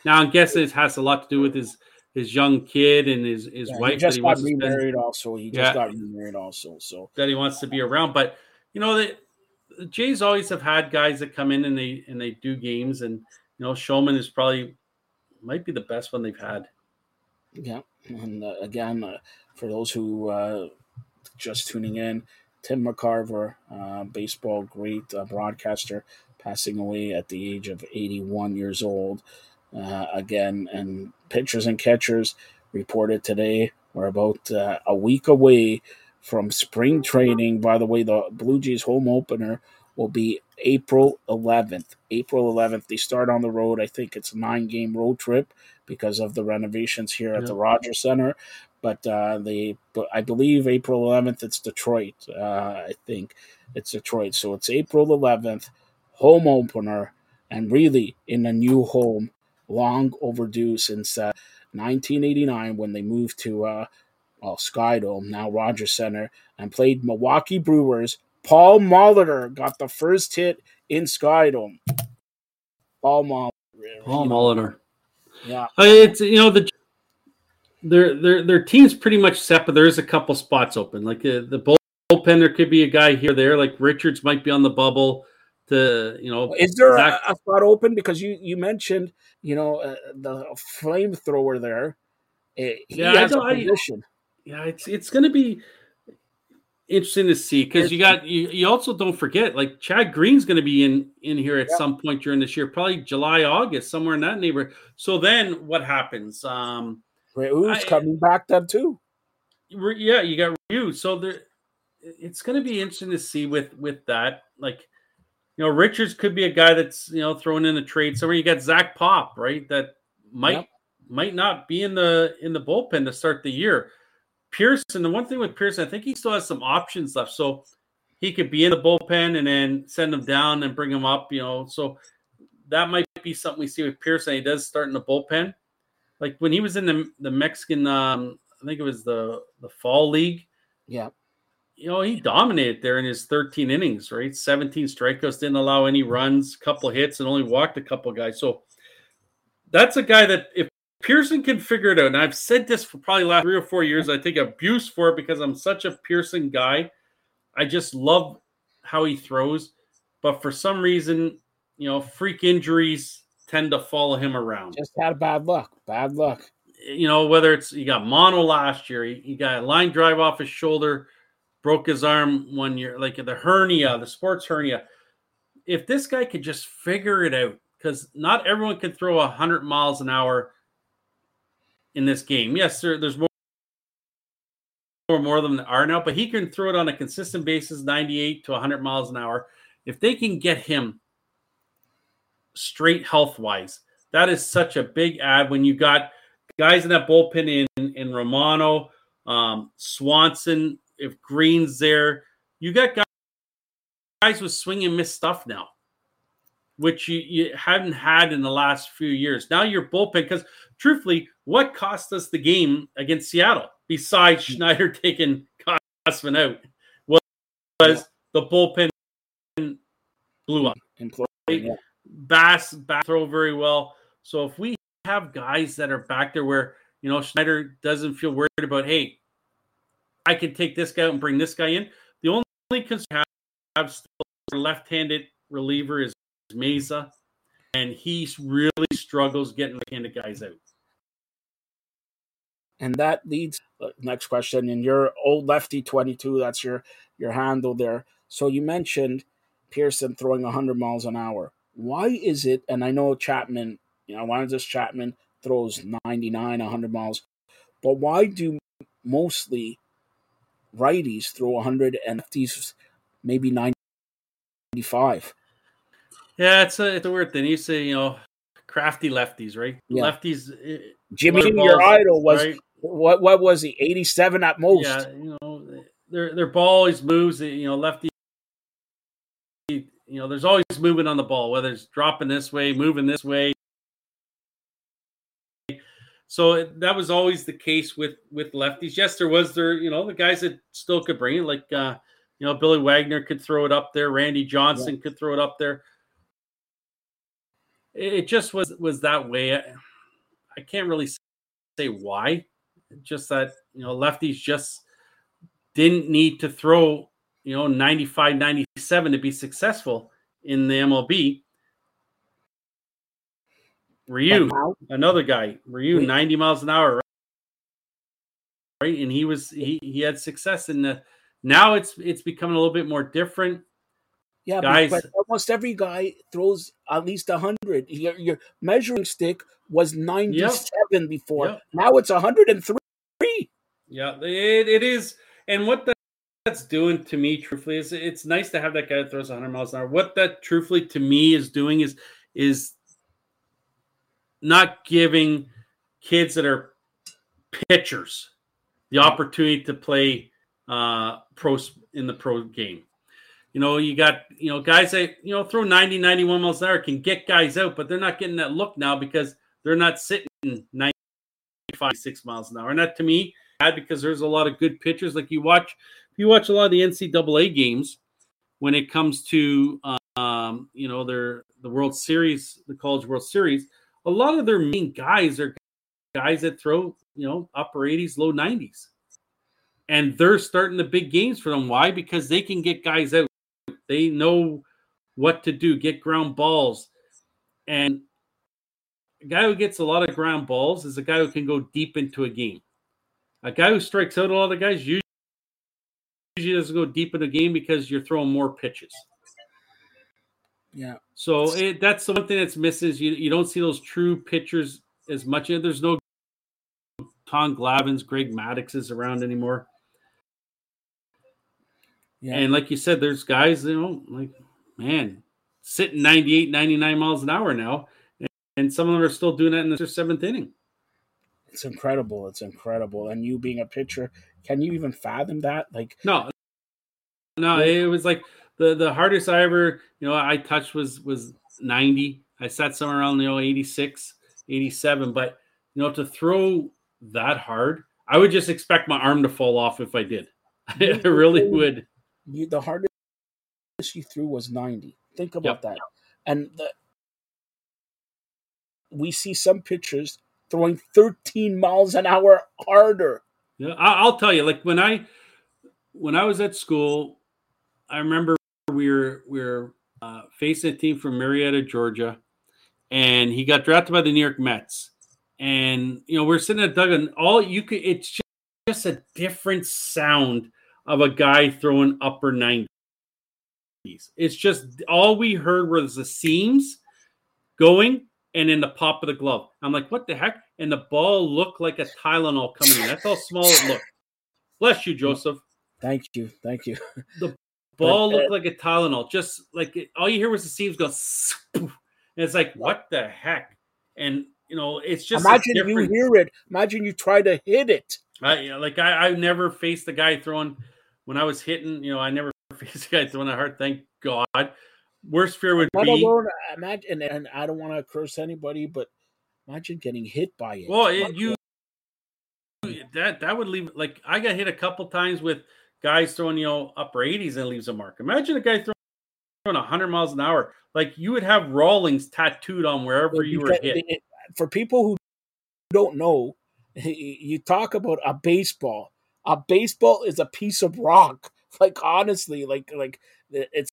Now, I guess it has a lot to do with his his young kid and his his yeah, wife. He just that he got remarried. Also, he just yeah, got remarried. Also, so that he wants to be around. But you know, the, the Jays always have had guys that come in and they and they do games, and you know, Shulman is probably might be the best one they've had. Yeah, and uh, again, uh, for those who uh, just tuning in, Tim McCarver, uh, baseball great uh, broadcaster, passing away at the age of 81 years old. Uh, again, and pitchers and catchers reported today we're about a week away from spring training. By the way, the Blue Jays home opener will be April 11th. April 11th, they start on the road. I think it's a nine game road trip because of the renovations here at the Rogers Center. But uh, they, I believe April 11th, it's Detroit. Uh, I think it's Detroit. So it's April 11th, home opener, and really in a new home, long overdue since uh, 1989 when they moved to uh, well, Skydome, now Rogers Center, and played Milwaukee Brewers Paul Molitor got the first hit in Skydome. Paul Molitor. Paul Molitor. Yeah. Uh, it's you know the their their their team's pretty much set, but there is a couple spots open. Like uh, the bullpen, there could be a guy here there. Like Richards might be on the bubble. To you know, is there a, a, spot open? Because you you mentioned you know uh, the flamethrower there. Uh, he yeah, has a position. I, yeah, it's it's going to be interesting to see because you got you, you also don't forget like Chad Green's going to be in in here at yeah. some point during this year, probably July, August, somewhere in that neighborhood. So then what happens? Um Ryu's coming back then too. Yeah, you got Ryu. So there, it's going to be interesting to see with with that. Like you know, Richards could be a guy that's you know thrown in a trade somewhere. You got Zach Pop, right? That might yep. might not be in the in the bullpen to start the year. Pearson, the one thing with Pearson, I think he still has some options left. So he could be in the bullpen and then send him down and bring him up, you know. So that might be something we see with Pearson. He does start in the bullpen. Like when he was in the the Mexican um, I think it was the the fall league. Yeah. You know, he dominated there in his 13 innings, right? 17 strikeouts, didn't allow any runs, couple hits, and only walked a couple guys. So that's a guy that if Pearson can figure it out, and I've said this for probably last three or four years, I take abuse for it because I'm such a Pearson guy. I just love how he throws, but for some reason, you know, freak injuries tend to follow him around. Just had bad luck. Bad luck. You know, whether it's he got mono last year, he, he got a line drive off his shoulder, broke his arm one year, like the hernia, the sports hernia. If this guy could just figure it out, because not everyone can throw 100 miles an hour in this game. Yes, there, there's more more than are now, but he can throw it on a consistent basis, 98 to 100 miles an hour. If they can get him straight health wise, that is such a big ad when you got guys in that bullpen in in Romano, um, Swanson, if Green's there, you got guys, guys with swing and miss stuff now which you, you hadn't had in the last few years. Now your bullpen, because truthfully, what cost us the game against Seattle besides hmm. Schneider [laughs] taking Gausman out was, was the bullpen blew up. Yeah. Bass back throw very well. So if we have guys that are back there where you know Schneider doesn't feel worried about, hey, I can take this guy out and bring this guy in. The only concern I have still left-handed reliever is Mayza, and he really struggles getting the handed guys out. And that leads uh, next question. And your old lefty twenty two, that's your your handle there. So you mentioned Pearson throwing hundred miles an hour. Why is it? And I know Chapman, you know, why does Chapman throws 99, 100 miles, but why do mostly righties throw 100 and lefties maybe 95? Yeah, it's a it's a weird thing. You say you know crafty lefties, right? Yeah. Lefties. Eh, Jimmy, your idol was right? what? What was he? Eighty seven at most. Yeah, you know, their their ball always moves. You know, lefty. You know, there's always movement on the ball, whether it's dropping this way, moving this way. So that was always the case with with lefties. Yes, there was there, you know, the guys that still could bring it, like uh, you know, Billy Wagner could throw it up there, Randy Johnson yeah. could throw it up there it just was was that way. I, I can't really say why. Just that you know lefties just didn't need to throw you know 95 97 to be successful in the MLB. Ryu, another guy, Ryu, 90 miles an hour, right? right? And he was he he had success in the now it's it's becoming a little bit more different. Yeah, guys, but almost every guy throws at least hundred. Your, your, measuring stick was ninety-seven yep. before. Yep. Now it's hundred and three. Yeah, it, it is. And what that, that's doing to me, truthfully, is it's nice to have that guy that throws hundred miles an hour. What that, truthfully, to me, is doing is is not giving kids that are pitchers the opportunity to play uh, pros in the pro game. You know, you got, you know, guys that, you know, throw 90, 91 miles an hour can get guys out, but they're not getting that look now because they're not sitting 95, six miles an hour. And that to me, bad because there's a lot of good pitchers. Like you watch, if you watch a lot of the NCAA games, when it comes to, um, you know, their, the World Series, the College World Series, a lot of their main guys are guys that throw, you know, upper 80s, low 90s. And they're starting the big games for them. Why? Because they can get guys out they know what to do, get ground balls. And a guy who gets a lot of ground balls is a guy who can go deep into a game. A guy who strikes out a lot of guys usually doesn't go deep in a game because you're throwing more pitches. Yeah. So it, that's the one thing that's missing is you, you don't see those true pitchers as much. There's no Tom Glavins, Greg Madduxes around anymore. Yeah. And like you said, there's guys, you know, like, man, sitting 98, 99 miles an hour now. And, and some of them are still doing that in their seventh inning. It's incredible. It's incredible. And you being a pitcher, can you even fathom that? Like no, no, it was like the the hardest I ever, you know, I touched was was 90. I sat somewhere around, you know, 86, 87. But you know, to throw that hard, I would just expect my arm to fall off if I did. [laughs] I really would. You, the hardest you threw was 90. Think about yep. that. And the, we see some pitchers throwing 13 miles an hour harder. Yeah, I'll tell you. Like when I when I was at school, I remember were we're uh, facing a team from Marietta, Georgia, and he got drafted by the New York Mets. And you know, we're sitting at Doug, and all you could it's just, just a different sound of a guy throwing upper 90s. It's just all we heard was the seams going and then the pop of the glove. I'm like, what the heck? And the ball looked like a Tylenol coming in. That's how small it looked. Bless you, Joseph. Thank you. Thank you. The ball looked like a Tylenol. Just like it, all you hear was the seams go. [laughs] And it's like, what the heck? And you know, it's just imagine you hear it. Imagine you try to hit it. I like I, I never faced a guy throwing when I was hitting. You know, I never [laughs] faced a guy throwing a hard. Thank God. Worst fear would Let be. Alone, imagine, and I don't want to curse anybody, but imagine getting hit by it. Well, it, you that that would leave like I got hit a couple times with guys throwing you know upper 80s and leaves a mark. Imagine a guy throwing 100 miles an hour. Like you would have Rawlings tattooed on wherever you were hit. For people who don't know, [laughs] you talk about a baseball. A baseball is a piece of rock. [laughs] Like honestly, like like it's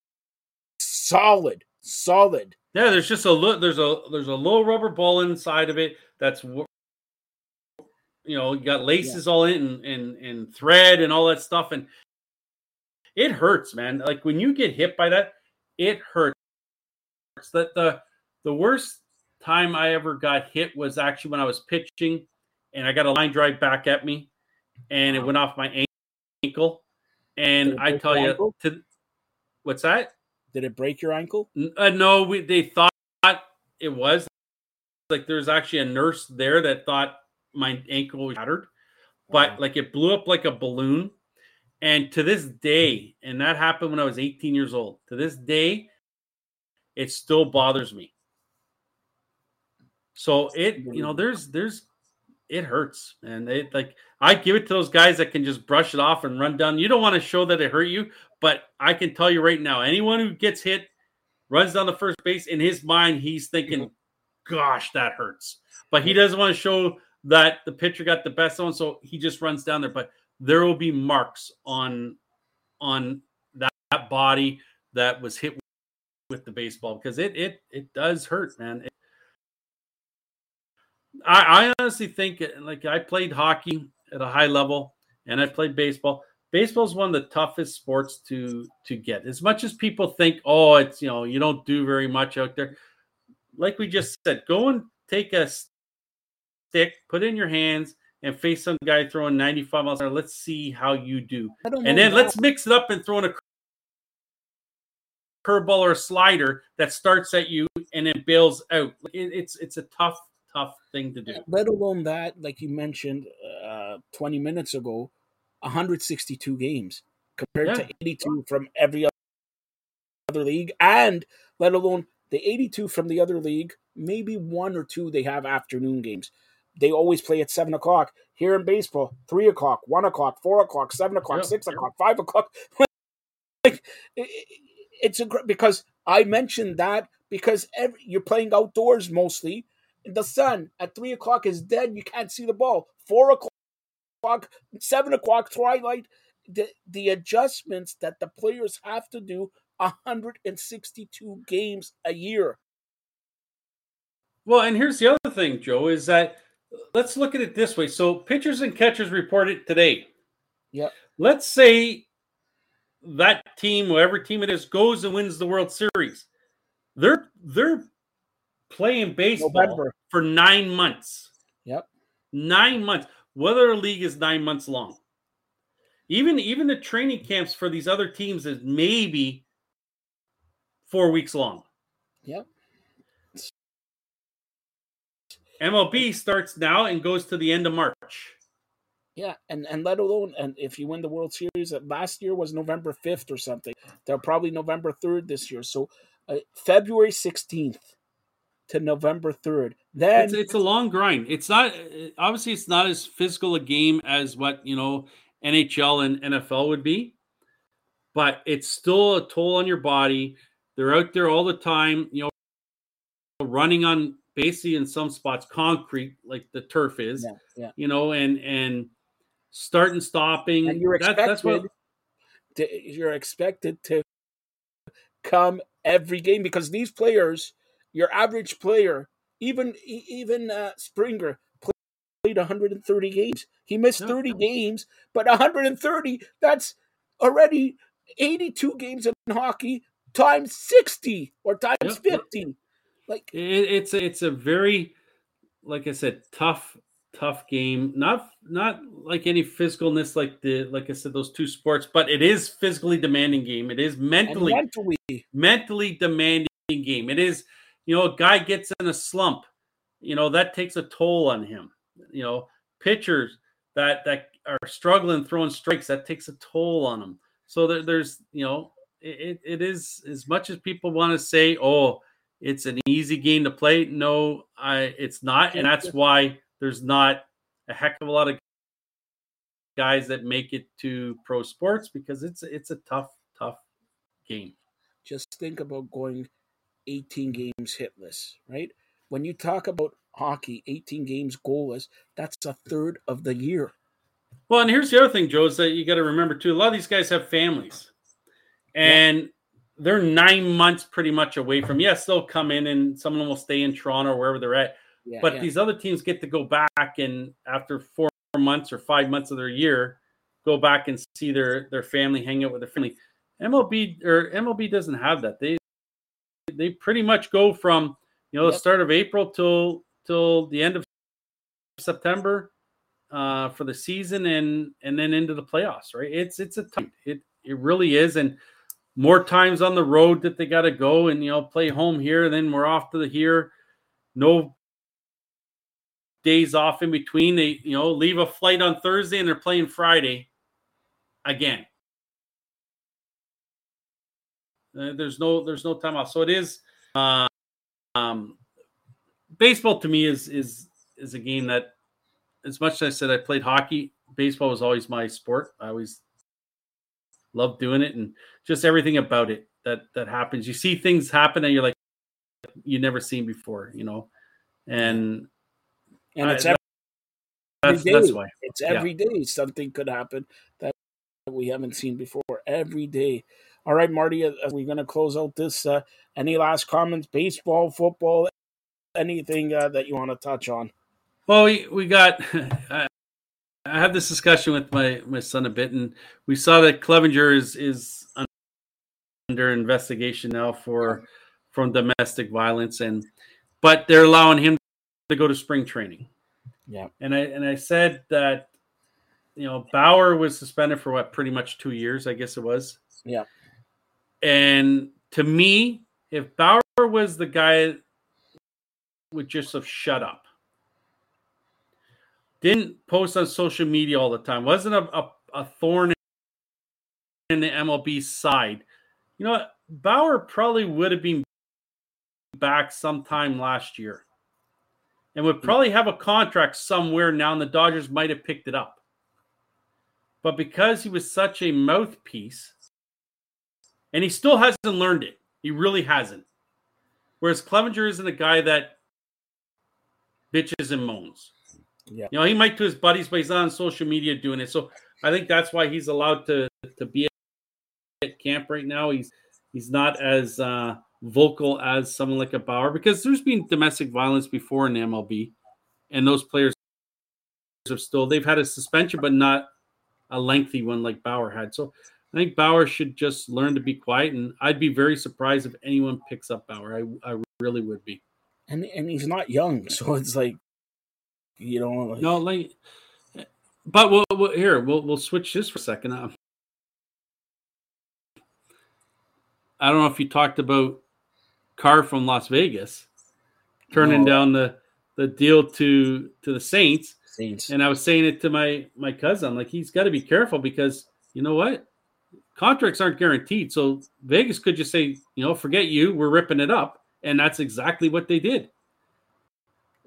solid, solid. Yeah, there's just a look. There's a there's a little rubber ball inside of it that's you know you got laces yeah. all in and, and and thread and all that stuff, and it hurts, man. Like when you get hit by that, it hurts. That the the worst time I ever got hit was actually when I was pitching, and I got a line drive back at me, and it went off my ankle. And I tell you, to what's that? Did it break your ankle? Uh, no, we, they thought it was. Like there's actually a nurse there that thought my ankle was shattered, but wow. like it blew up like a balloon. And to this day, and that happened when I was 18 years old. To this day, it still bothers me. So it, you know, there's there's it hurts, and it like I give it to those guys that can just brush it off and run down. You don't want to show that it hurt you, but I can tell you right now, anyone who gets hit, runs down the first base, in his mind, he's thinking, "Gosh, that hurts," but he doesn't want to show that the pitcher got the best on, so he just runs down there. But there will be marks on on that, that body that was hit with the baseball because it it it does hurt, man. It, I, I honestly think uh, like I played hockey at a high level and I played baseball. Baseball is one of the toughest sports to to get. As much as people think, oh, it's you know, you don't do very much out there. Like we just said, go and take a stick, put in your hands, and face some guy throwing 95 miles an hour. Let's see how you do. And then let's mix it up and throw in a curveball or a slider that starts at you and then bails out. It, it's it's a tough tough thing to do. Let alone that, like you mentioned uh, 20 minutes ago, 162 games compared yeah. to 82 from every other league, and let alone the 82 from the other league, maybe one or two they have afternoon games. They always play at seven o'clock. Here in baseball, three o'clock, one o'clock, four o'clock, seven o'clock, yeah. six o'clock, five o'clock. [laughs] like it's a because I mentioned that because every, you're playing outdoors mostly the sun at three o'clock is dead. You can't see the ball. Four o'clock, seven o'clock, twilight. The the adjustments that the players have to do 162 games a year. Well, and here's the other thing, Joe, is that let's look at it this way. So pitchers and catchers reported today. Yeah. Let's say that team, whatever team it is, goes and wins the World Series. They're they're playing baseball November. for nine months. Yep. Nine months. Whether a league is nine months long. Even even the training camps for these other teams is maybe four weeks long. Yep. MLB starts now and goes to the end of March. Yeah, and and let alone and if you win the World Series, uh, last year was November fifth or something. They're probably November third this year. So uh, February sixteenth to November third. Then it's, it's, a long grind. It's not obviously it's not as physical a game as what you know NHL and NFL would be, but it's still a toll on your body. They're out there all the time, you know, running on basically in some spots concrete like the turf is, yeah, yeah. you know, and and starting stopping. And you're expected. That, that's what to, you're expected to come every game because these players, your average player, even even uh, Springer played 130 games. He missed 30 games, but 130 that's already 82 games in hockey times 60 or times 50. Like it, it's a, it's a very like I said tough tough game. Not not like any physicalness like the like I said those two sports, but it is physically demanding game. It is mentally mentally mentally demanding game. It is you know a guy gets in a slump, you know that takes a toll on him. You know pitchers that that are struggling throwing strikes that takes a toll on them. So there, there's you know it, it is as much as people want to say oh it's an easy game to play. No, I it's not, and that's why there's not a heck of a lot of guys that make it to pro sports because it's it's a tough, tough game. Just think about going 18 games hitless, right? When you talk about hockey, 18 games goalless, that's a third of the year. Well, and here's the other thing, Joe, is that you got to remember too. A lot of these guys have families, and. They're nine months pretty much away from. Yes, they'll come in, and some of them will stay in Toronto or wherever they're at yeah, but yeah. these other teams get to go back and after four months or five months of their year, go back and see their their family, hang out with their family. MLB or MLB doesn't have that. They they pretty much go from you know yep. the start of April till till the end of September uh, for the season and and then into the playoffs. Right? It's it's a tight. It it really is, and more times on the road that they got to go and you know play home here. Then we're off to the here. No days off in between. They, you know, leave a flight on Thursday and they're playing Friday again. Uh, there's no there's no time off. So it is uh, um, baseball to me is is is a game that as much as I said I played hockey, baseball was always my sport. I always loved doing it and just everything about it that that happens. You see things happen and you're like you never seen before, you know. And and it's every, that's, day. That's why. It's every yeah. day something could happen that we haven't seen before. Every day. All right, Marty, are we going to close out this? Uh, any last comments? Baseball, football, anything uh, that you want to touch on? Well, we, we got. [laughs] I had this discussion with my, my son a bit, and we saw that Clevinger is is under investigation now for from domestic violence, and but they're allowing him to go to spring training. Yeah. And I and I said that you know Bauer was suspended for what pretty much 2 years, I guess it was. Yeah. And to me, if Bauer was the guy would just have shut up. Didn't post on social media all the time. Wasn't a, a, a thorn in the MLB side. You know what? Bauer probably would have been back sometime last year and would probably have a contract somewhere now, and the Dodgers might have picked it up. But because he was such a mouthpiece, and he still hasn't learned it, he really hasn't. Whereas Clevinger isn't a guy that bitches and moans. Yeah. You know, he might to his buddies, but he's not on social media doing it. So I think that's why he's allowed to to be at camp right now. He's he's not as uh vocal as someone like a Bauer because there's been domestic violence before in MLB, and those players are still they've had a suspension, but not a lengthy one like Bauer had. So I think Bauer should just learn to be quiet, and I'd be very surprised if anyone picks up Bauer. I I really would be. And and he's not young, [laughs] so it's like, you know, like... no, like, but we'll, we'll here we'll we'll switch this for a second. Uh, I don't know if you talked about Carr from Las Vegas, turning no. down the the deal to to the Saints. Saints. And I was saying it to my my cousin, like he's got to be careful because you know what, contracts aren't guaranteed. So Vegas could just say, you know, forget you, we're ripping it up, and that's exactly what they did.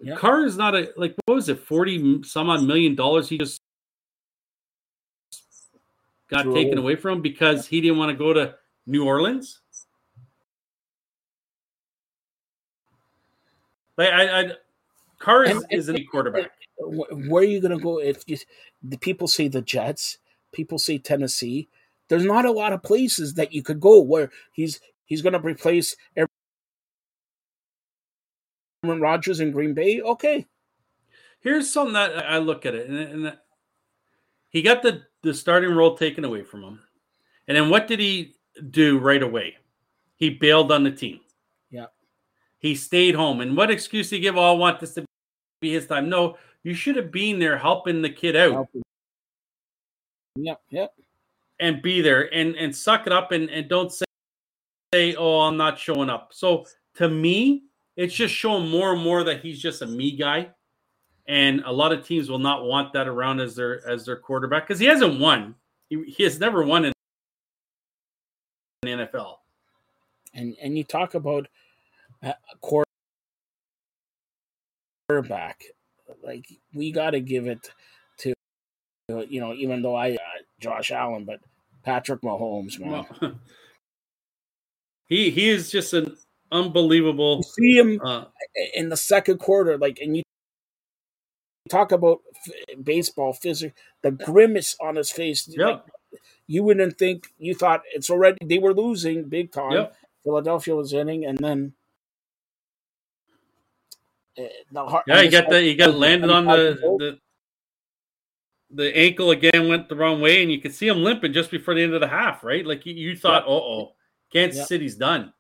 Yep. Carr is not a like what was it, forty some odd million dollars he just got True. taken away from because he didn't want to go to New Orleans. Like I, I Carr is, is a quarterback. Where are you going to go if you, the people say the Jets, people say Tennessee? There's not a lot of places that you could go where he's he's going to replace Aaron Rodgers in Green Bay. Okay, here's something that I look at it, and, and he got the the starting role taken away from him, and then what did he do right away? He bailed on the team. Yeah, he stayed home. And what excuse do you give? Oh, I want this to be his time. No, you should have been there helping the kid out. Yep, yep. And be there and and suck it up and, and don't say, say, oh, I'm not showing up. So to me, it's just showing more and more that he's just a me guy. And a lot of teams will not want that around as their as their quarterback because he hasn't won. He, he has never won in the NFL. And and you talk about uh, quarterback. Like we got to give it to, you know, even though I uh, Josh Allen, but Patrick Mahomes, man. Well, [laughs] he he is just an unbelievable. You see him uh, in the second quarter, like, and you talk about f- baseball physics, the grimace on his face. Yep. Like, you wouldn't think you thought it's already they were losing big time. Yep. Philadelphia was winning, and then the yeah, you got that. You got landed on the, the the ankle again went the wrong way, and you could see him limping just before the end of the half, right? Like you, you thought, oh, oh, Kansas yep. City's done.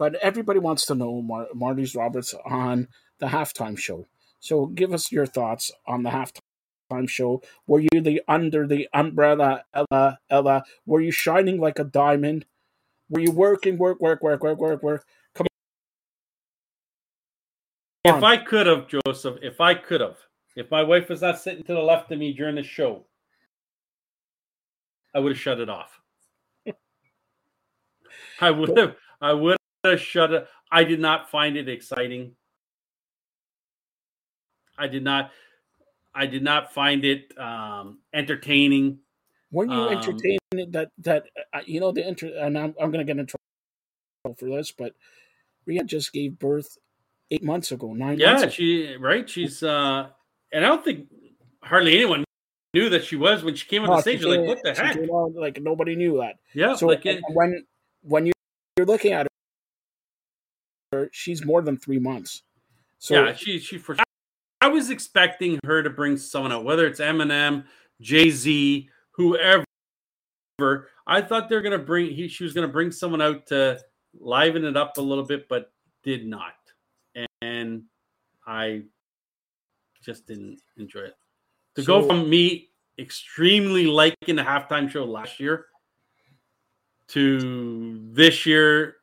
But everybody wants to know Mar- Marty's Roberts on the halftime show. So give us your thoughts on the halftime show. Were you the under the umbrella, Ella, Ella? Were you shining like a diamond? Were you working, work, work, work, work, work, work? Come If I could have, Joseph, if I could have, if my wife was not sitting to the left of me during the show, I would have shut it off. I would have. I would have shut it. I did not find it exciting. I did not. I did not find it um, entertaining. When you um, entertained that that uh, you know the inter and I'm I'm going to get in trouble for this, but Ria just gave birth eight months ago, nine. Yeah, she right. She's uh, and I don't think hardly anyone knew that she was when she came on the stage. Came, like, what the heck? On, like nobody knew that. Yeah. So like it, when when you, you're looking at her, she's more than three months. So yeah, she she for. I was expecting her to bring someone out, whether it's Eminem, Jay Z, whoever. I thought they're gonna bring. He, she was gonna bring someone out to liven it up a little bit, but did not and I just didn't enjoy it. To so, go from me extremely liking the halftime show last year to this year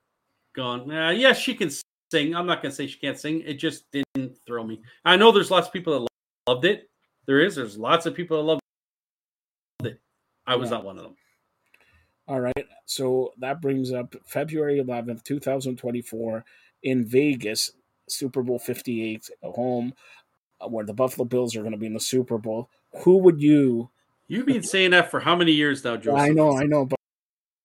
going, uh, yeah, she can sing. I'm not going to say she can't sing. It just didn't throw me. I know there's lots of people that loved it. There is. There's lots of people that loved it. I was yeah. not one of them. All right. So that brings up February 11th, 2024 in Vegas. Super Bowl 58 at home, uh, where the Buffalo Bills are going to be in the Super Bowl. Who would you? You've been saying that for how many years now, Joseph? I know, I know, but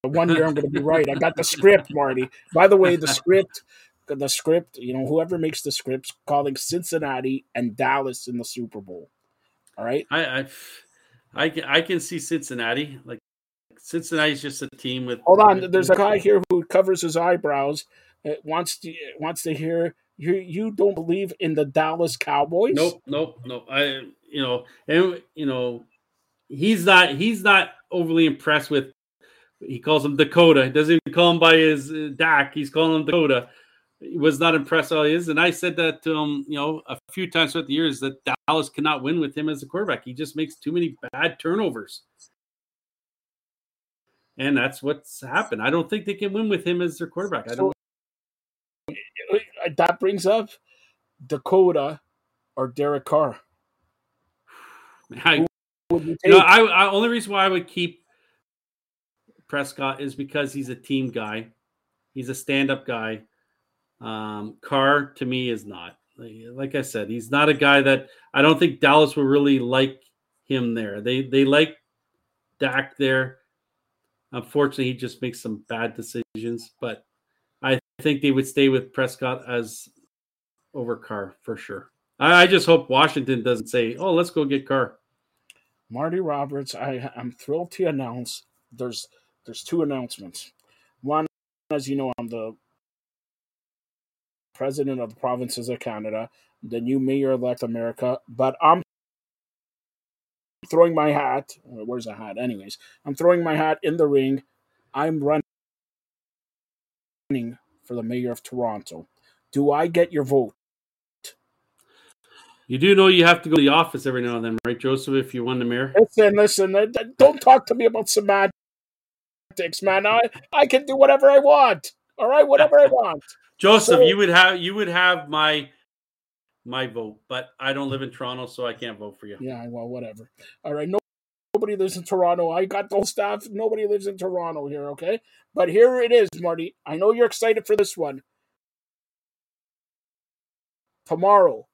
one year I'm going to be right. I got the script, Marty. By the way, the script, the script, you know, whoever makes the scripts calling Cincinnati and Dallas in the Super Bowl. All right. I, I, I, I can see Cincinnati. Like Cincinnati's just a team with. Hold on, there's a guy here who covers his eyebrows. Uh, wants to wants to hear you you don't believe in the Dallas Cowboys? Nope, nope, nope. I you know, and you know, he's not he's not overly impressed with. He calls him Dakota. He doesn't even call him by his uh, Dak. He's calling him Dakota. He was not impressed how he is, and I said that to him, you know, a few times throughout the years that Dallas cannot win with him as a quarterback. He just makes too many bad turnovers. And that's what's happened. I don't think they can win with him as their quarterback. I don't that brings up Dakota or Derek Carr. [sighs] I, you know, I, I only reason why I would keep Prescott is because he's a team guy. He's a stand-up guy. Um, Carr to me is not. Like I said, he's not a guy that I don't think Dallas will really like him there. They they like Dak there. Unfortunately, he just makes some bad decisions, but I think they would stay with Prescott as over Carr for sure. I, I just hope Washington doesn't say, "Oh, let's go get Carr." Marty Roberts, I I'm thrilled to announce there's there's two announcements. One, as you know, I'm the president of the provinces of Canada, the new mayor elect America, but I'm throwing my hat. Where's the hat? Anyways, I'm throwing my hat in the ring. I'm running for the mayor of Toronto. Do I get your vote? You do know you have to go to the office every now and then, right, Joseph? If you won the mayor. Listen, listen. Uh, don't talk to me about semantics, man. I I can do whatever I want. All right, whatever I want. [laughs] Joseph, so, you would have you would have my my vote, but I don't live in Toronto, so I can't vote for you. Yeah, well, whatever. All right, no, nobody lives in Toronto. I got those staff. Nobody lives in Toronto here, okay? But here it is, Marty. I know you're excited for this one. Tomorrow,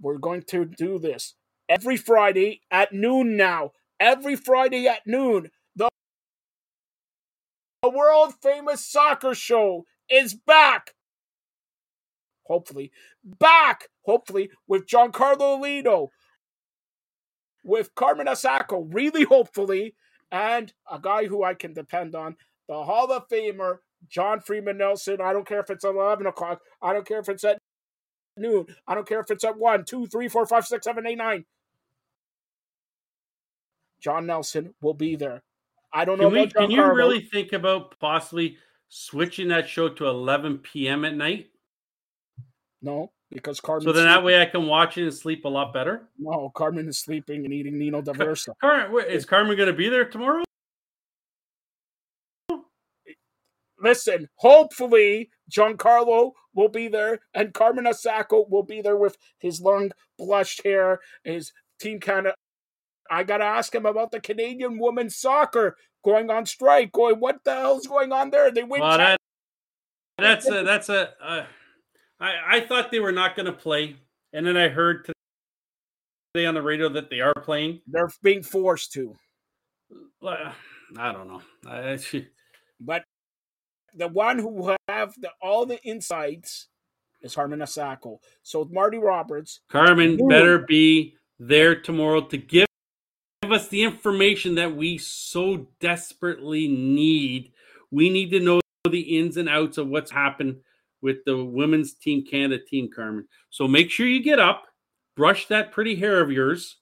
we're going to do this every Friday at noon now. Every Friday at noon, the world famous soccer show is back hopefully, back, hopefully, with Giancarlo Lino, with Carmen Asako, really hopefully, and a guy who I can depend on, the Hall of Famer, John Freeman Nelson. I don't care if it's 11 o'clock. I don't care if it's at noon. I don't care if it's at 1, 2, 3, 4, 5, 6, 7, 8, 9. John Nelson will be there. I don't know. Can, we, can you really think about possibly switching that show to 11 p.m. at night? No, because Carmen. So then that way I can watch it and sleep a lot better. No, Carmen is sleeping and eating Nino D'Aversa. Carmen, is Carmen going to be there tomorrow? Listen, hopefully Giancarlo will be there and Carmen Asako will be there with his long blushed hair, his team kind I gotta ask him about the Canadian women's soccer going on strike. Going, what the hell's going on there? They win. Well, that, that's a that's a. Uh I, I thought they were not going to play, and then I heard today on the radio that they are playing. They're being forced to. I don't know. I, but the one who have the, all the insights is Carmen Asako. So Marty Roberts. Carmen better be there tomorrow to give us the information that we so desperately need. We need to know the ins and outs of what's happened with the women's team Canada team, Carmen. So make sure you get up, brush that pretty hair of yours,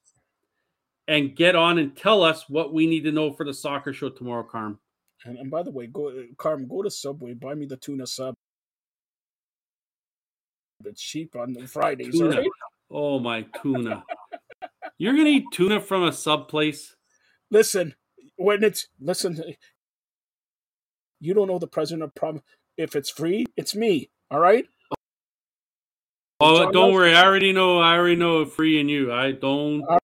and get on and tell us what we need to know for the soccer show tomorrow, Carmen. And, and by the way, go Carmen, go to Subway, buy me the tuna sub. It's cheap on Fridays. Tuna. Right? Oh my tuna! You're gonna eat tuna from a sub place? Listen, when it's listen, you don't know the president of problem. If it's free, it's me. All right. Oh, don't worry. I already know. I already know free and you. I don't. All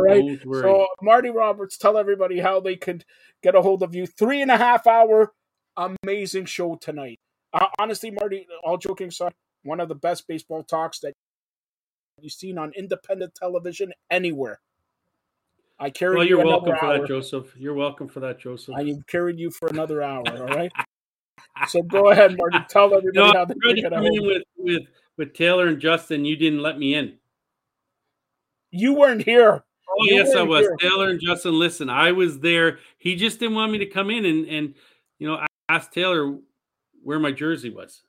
right. So, Marty Roberts, tell everybody how they could get a hold of you. Three and a half hour amazing show tonight. Uh, honestly, Marty, all joking aside, one of the best baseball talks that you've seen on independent television anywhere. I carried well, you're you welcome for hour. that, Joseph. You're welcome for that, Joseph. I carried you for another hour. All right. so go ahead, Marty. [laughs] Tell everybody no, how they can get with with with Taylor and Justin. You didn't let me in. You weren't here. Oh you yes, I was. Here. Taylor and Justin, listen, I was there. He just didn't want me to come in and and you know ask Taylor where my jersey was.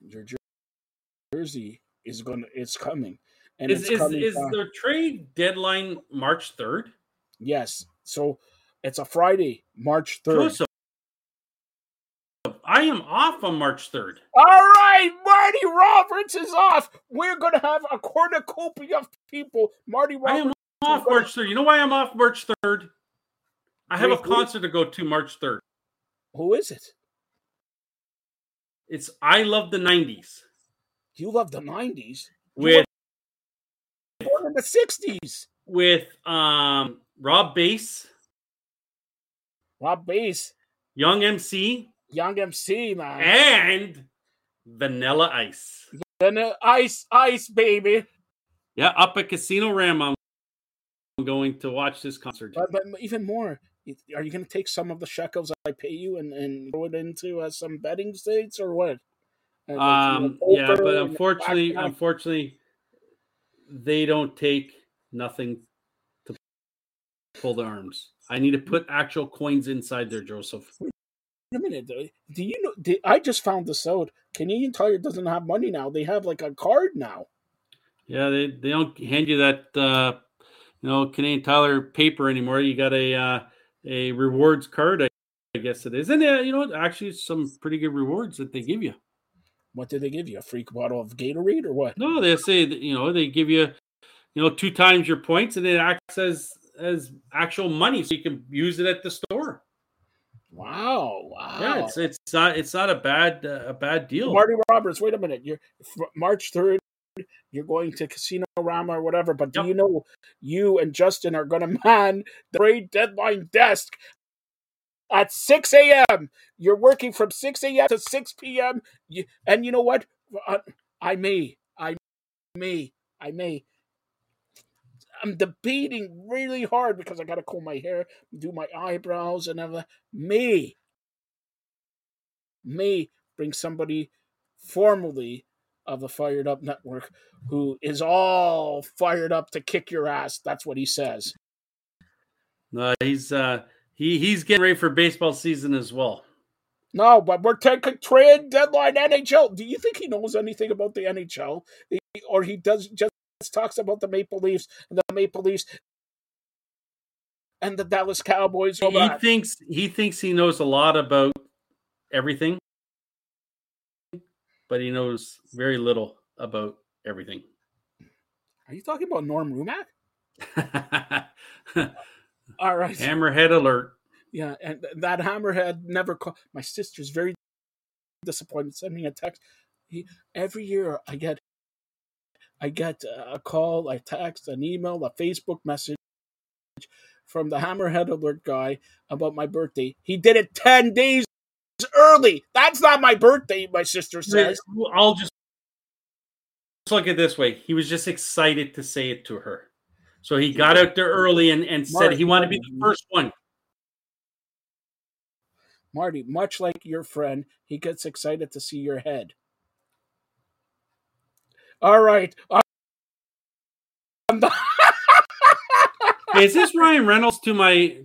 Your jersey is going. to It's coming. And is is, is the trade deadline March third? Yes. So it's a Friday, March third. I am off on March third. All right, Marty Roberts is off. We're going to have a cornucopia of people. Marty Roberts. I am off March third. You know why I'm off March third? I have Wait, a concert who? to go to March third. Who is it? It's I love the '90s. You love the '90s with born in the '60s with um Rob Base, Rob Base, Young MC, Young MC, man, and Vanilla Ice. Vanilla Ice, Ice, baby. Yeah, up at Casino Ram, I'm going to watch this concert. But, but even more, are you going to take some of the shekels I pay you and, and throw it into uh, some betting states or what? Um, yeah, but unfortunately, unfortunately, they don't take nothing to pull the arms. I need to put actual coins inside there, Joseph. Wait a minute, do you know? Did, I just found this out. Canadian Tire doesn't have money now; they have like a card now. Yeah, they they don't hand you that uh, you know Canadian Tire paper anymore. You got a uh, a rewards card, I, I guess it is, and uh, you know actually some pretty good rewards that they give you. What did they give you? A free bottle of Gatorade or what? No, they say that, you know they give you you know two times your points, and it acts as as actual money, so you can use it at the store. Wow! Wow! Yeah, it's it's not it's not a bad uh, a bad deal. Marty Roberts, wait a minute. You're March third. You're going to Casino Rama or whatever, but do yep. you know you and Justin are going [laughs] to man the trade deadline desk at 6 a.m. You're working from 6 a.m. to 6 p.m. And you know what? Uh, I may, I may, I may. I'm debating really hard because I got to comb my hair, do my eyebrows, and everything. May, may bring somebody formally of the Fired Up Network who is all fired up to kick your ass. That's what he says. No, he's uh he he's getting ready for baseball season as well. No, but we're taking trade deadline NHL. Do you think he knows anything about the NHL, or he does just talks about the Maple Leafs and the Maple Leafs and the Dallas Cowboys? He thinks he thinks he knows a lot about everything but he knows very little about everything. Are you talking about Norm Rumack? [laughs] All right. [laughs] Hammerhead alert. Yeah, and that hammerhead never called. My sister's very disappointed. Send me a text. He, every year I get, I get a call, a text, an email, a Facebook message from the hammerhead alert guy about my birthday. He did it ten days early. That's not my birthday, my sister says. I'll just look at this way. He was just excited to say it to her. So he got out there early and, and said he wanted to be the first one. Marty, much like your friend, he gets excited to see your head. All right. [laughs] Is this Ryan Reynolds to my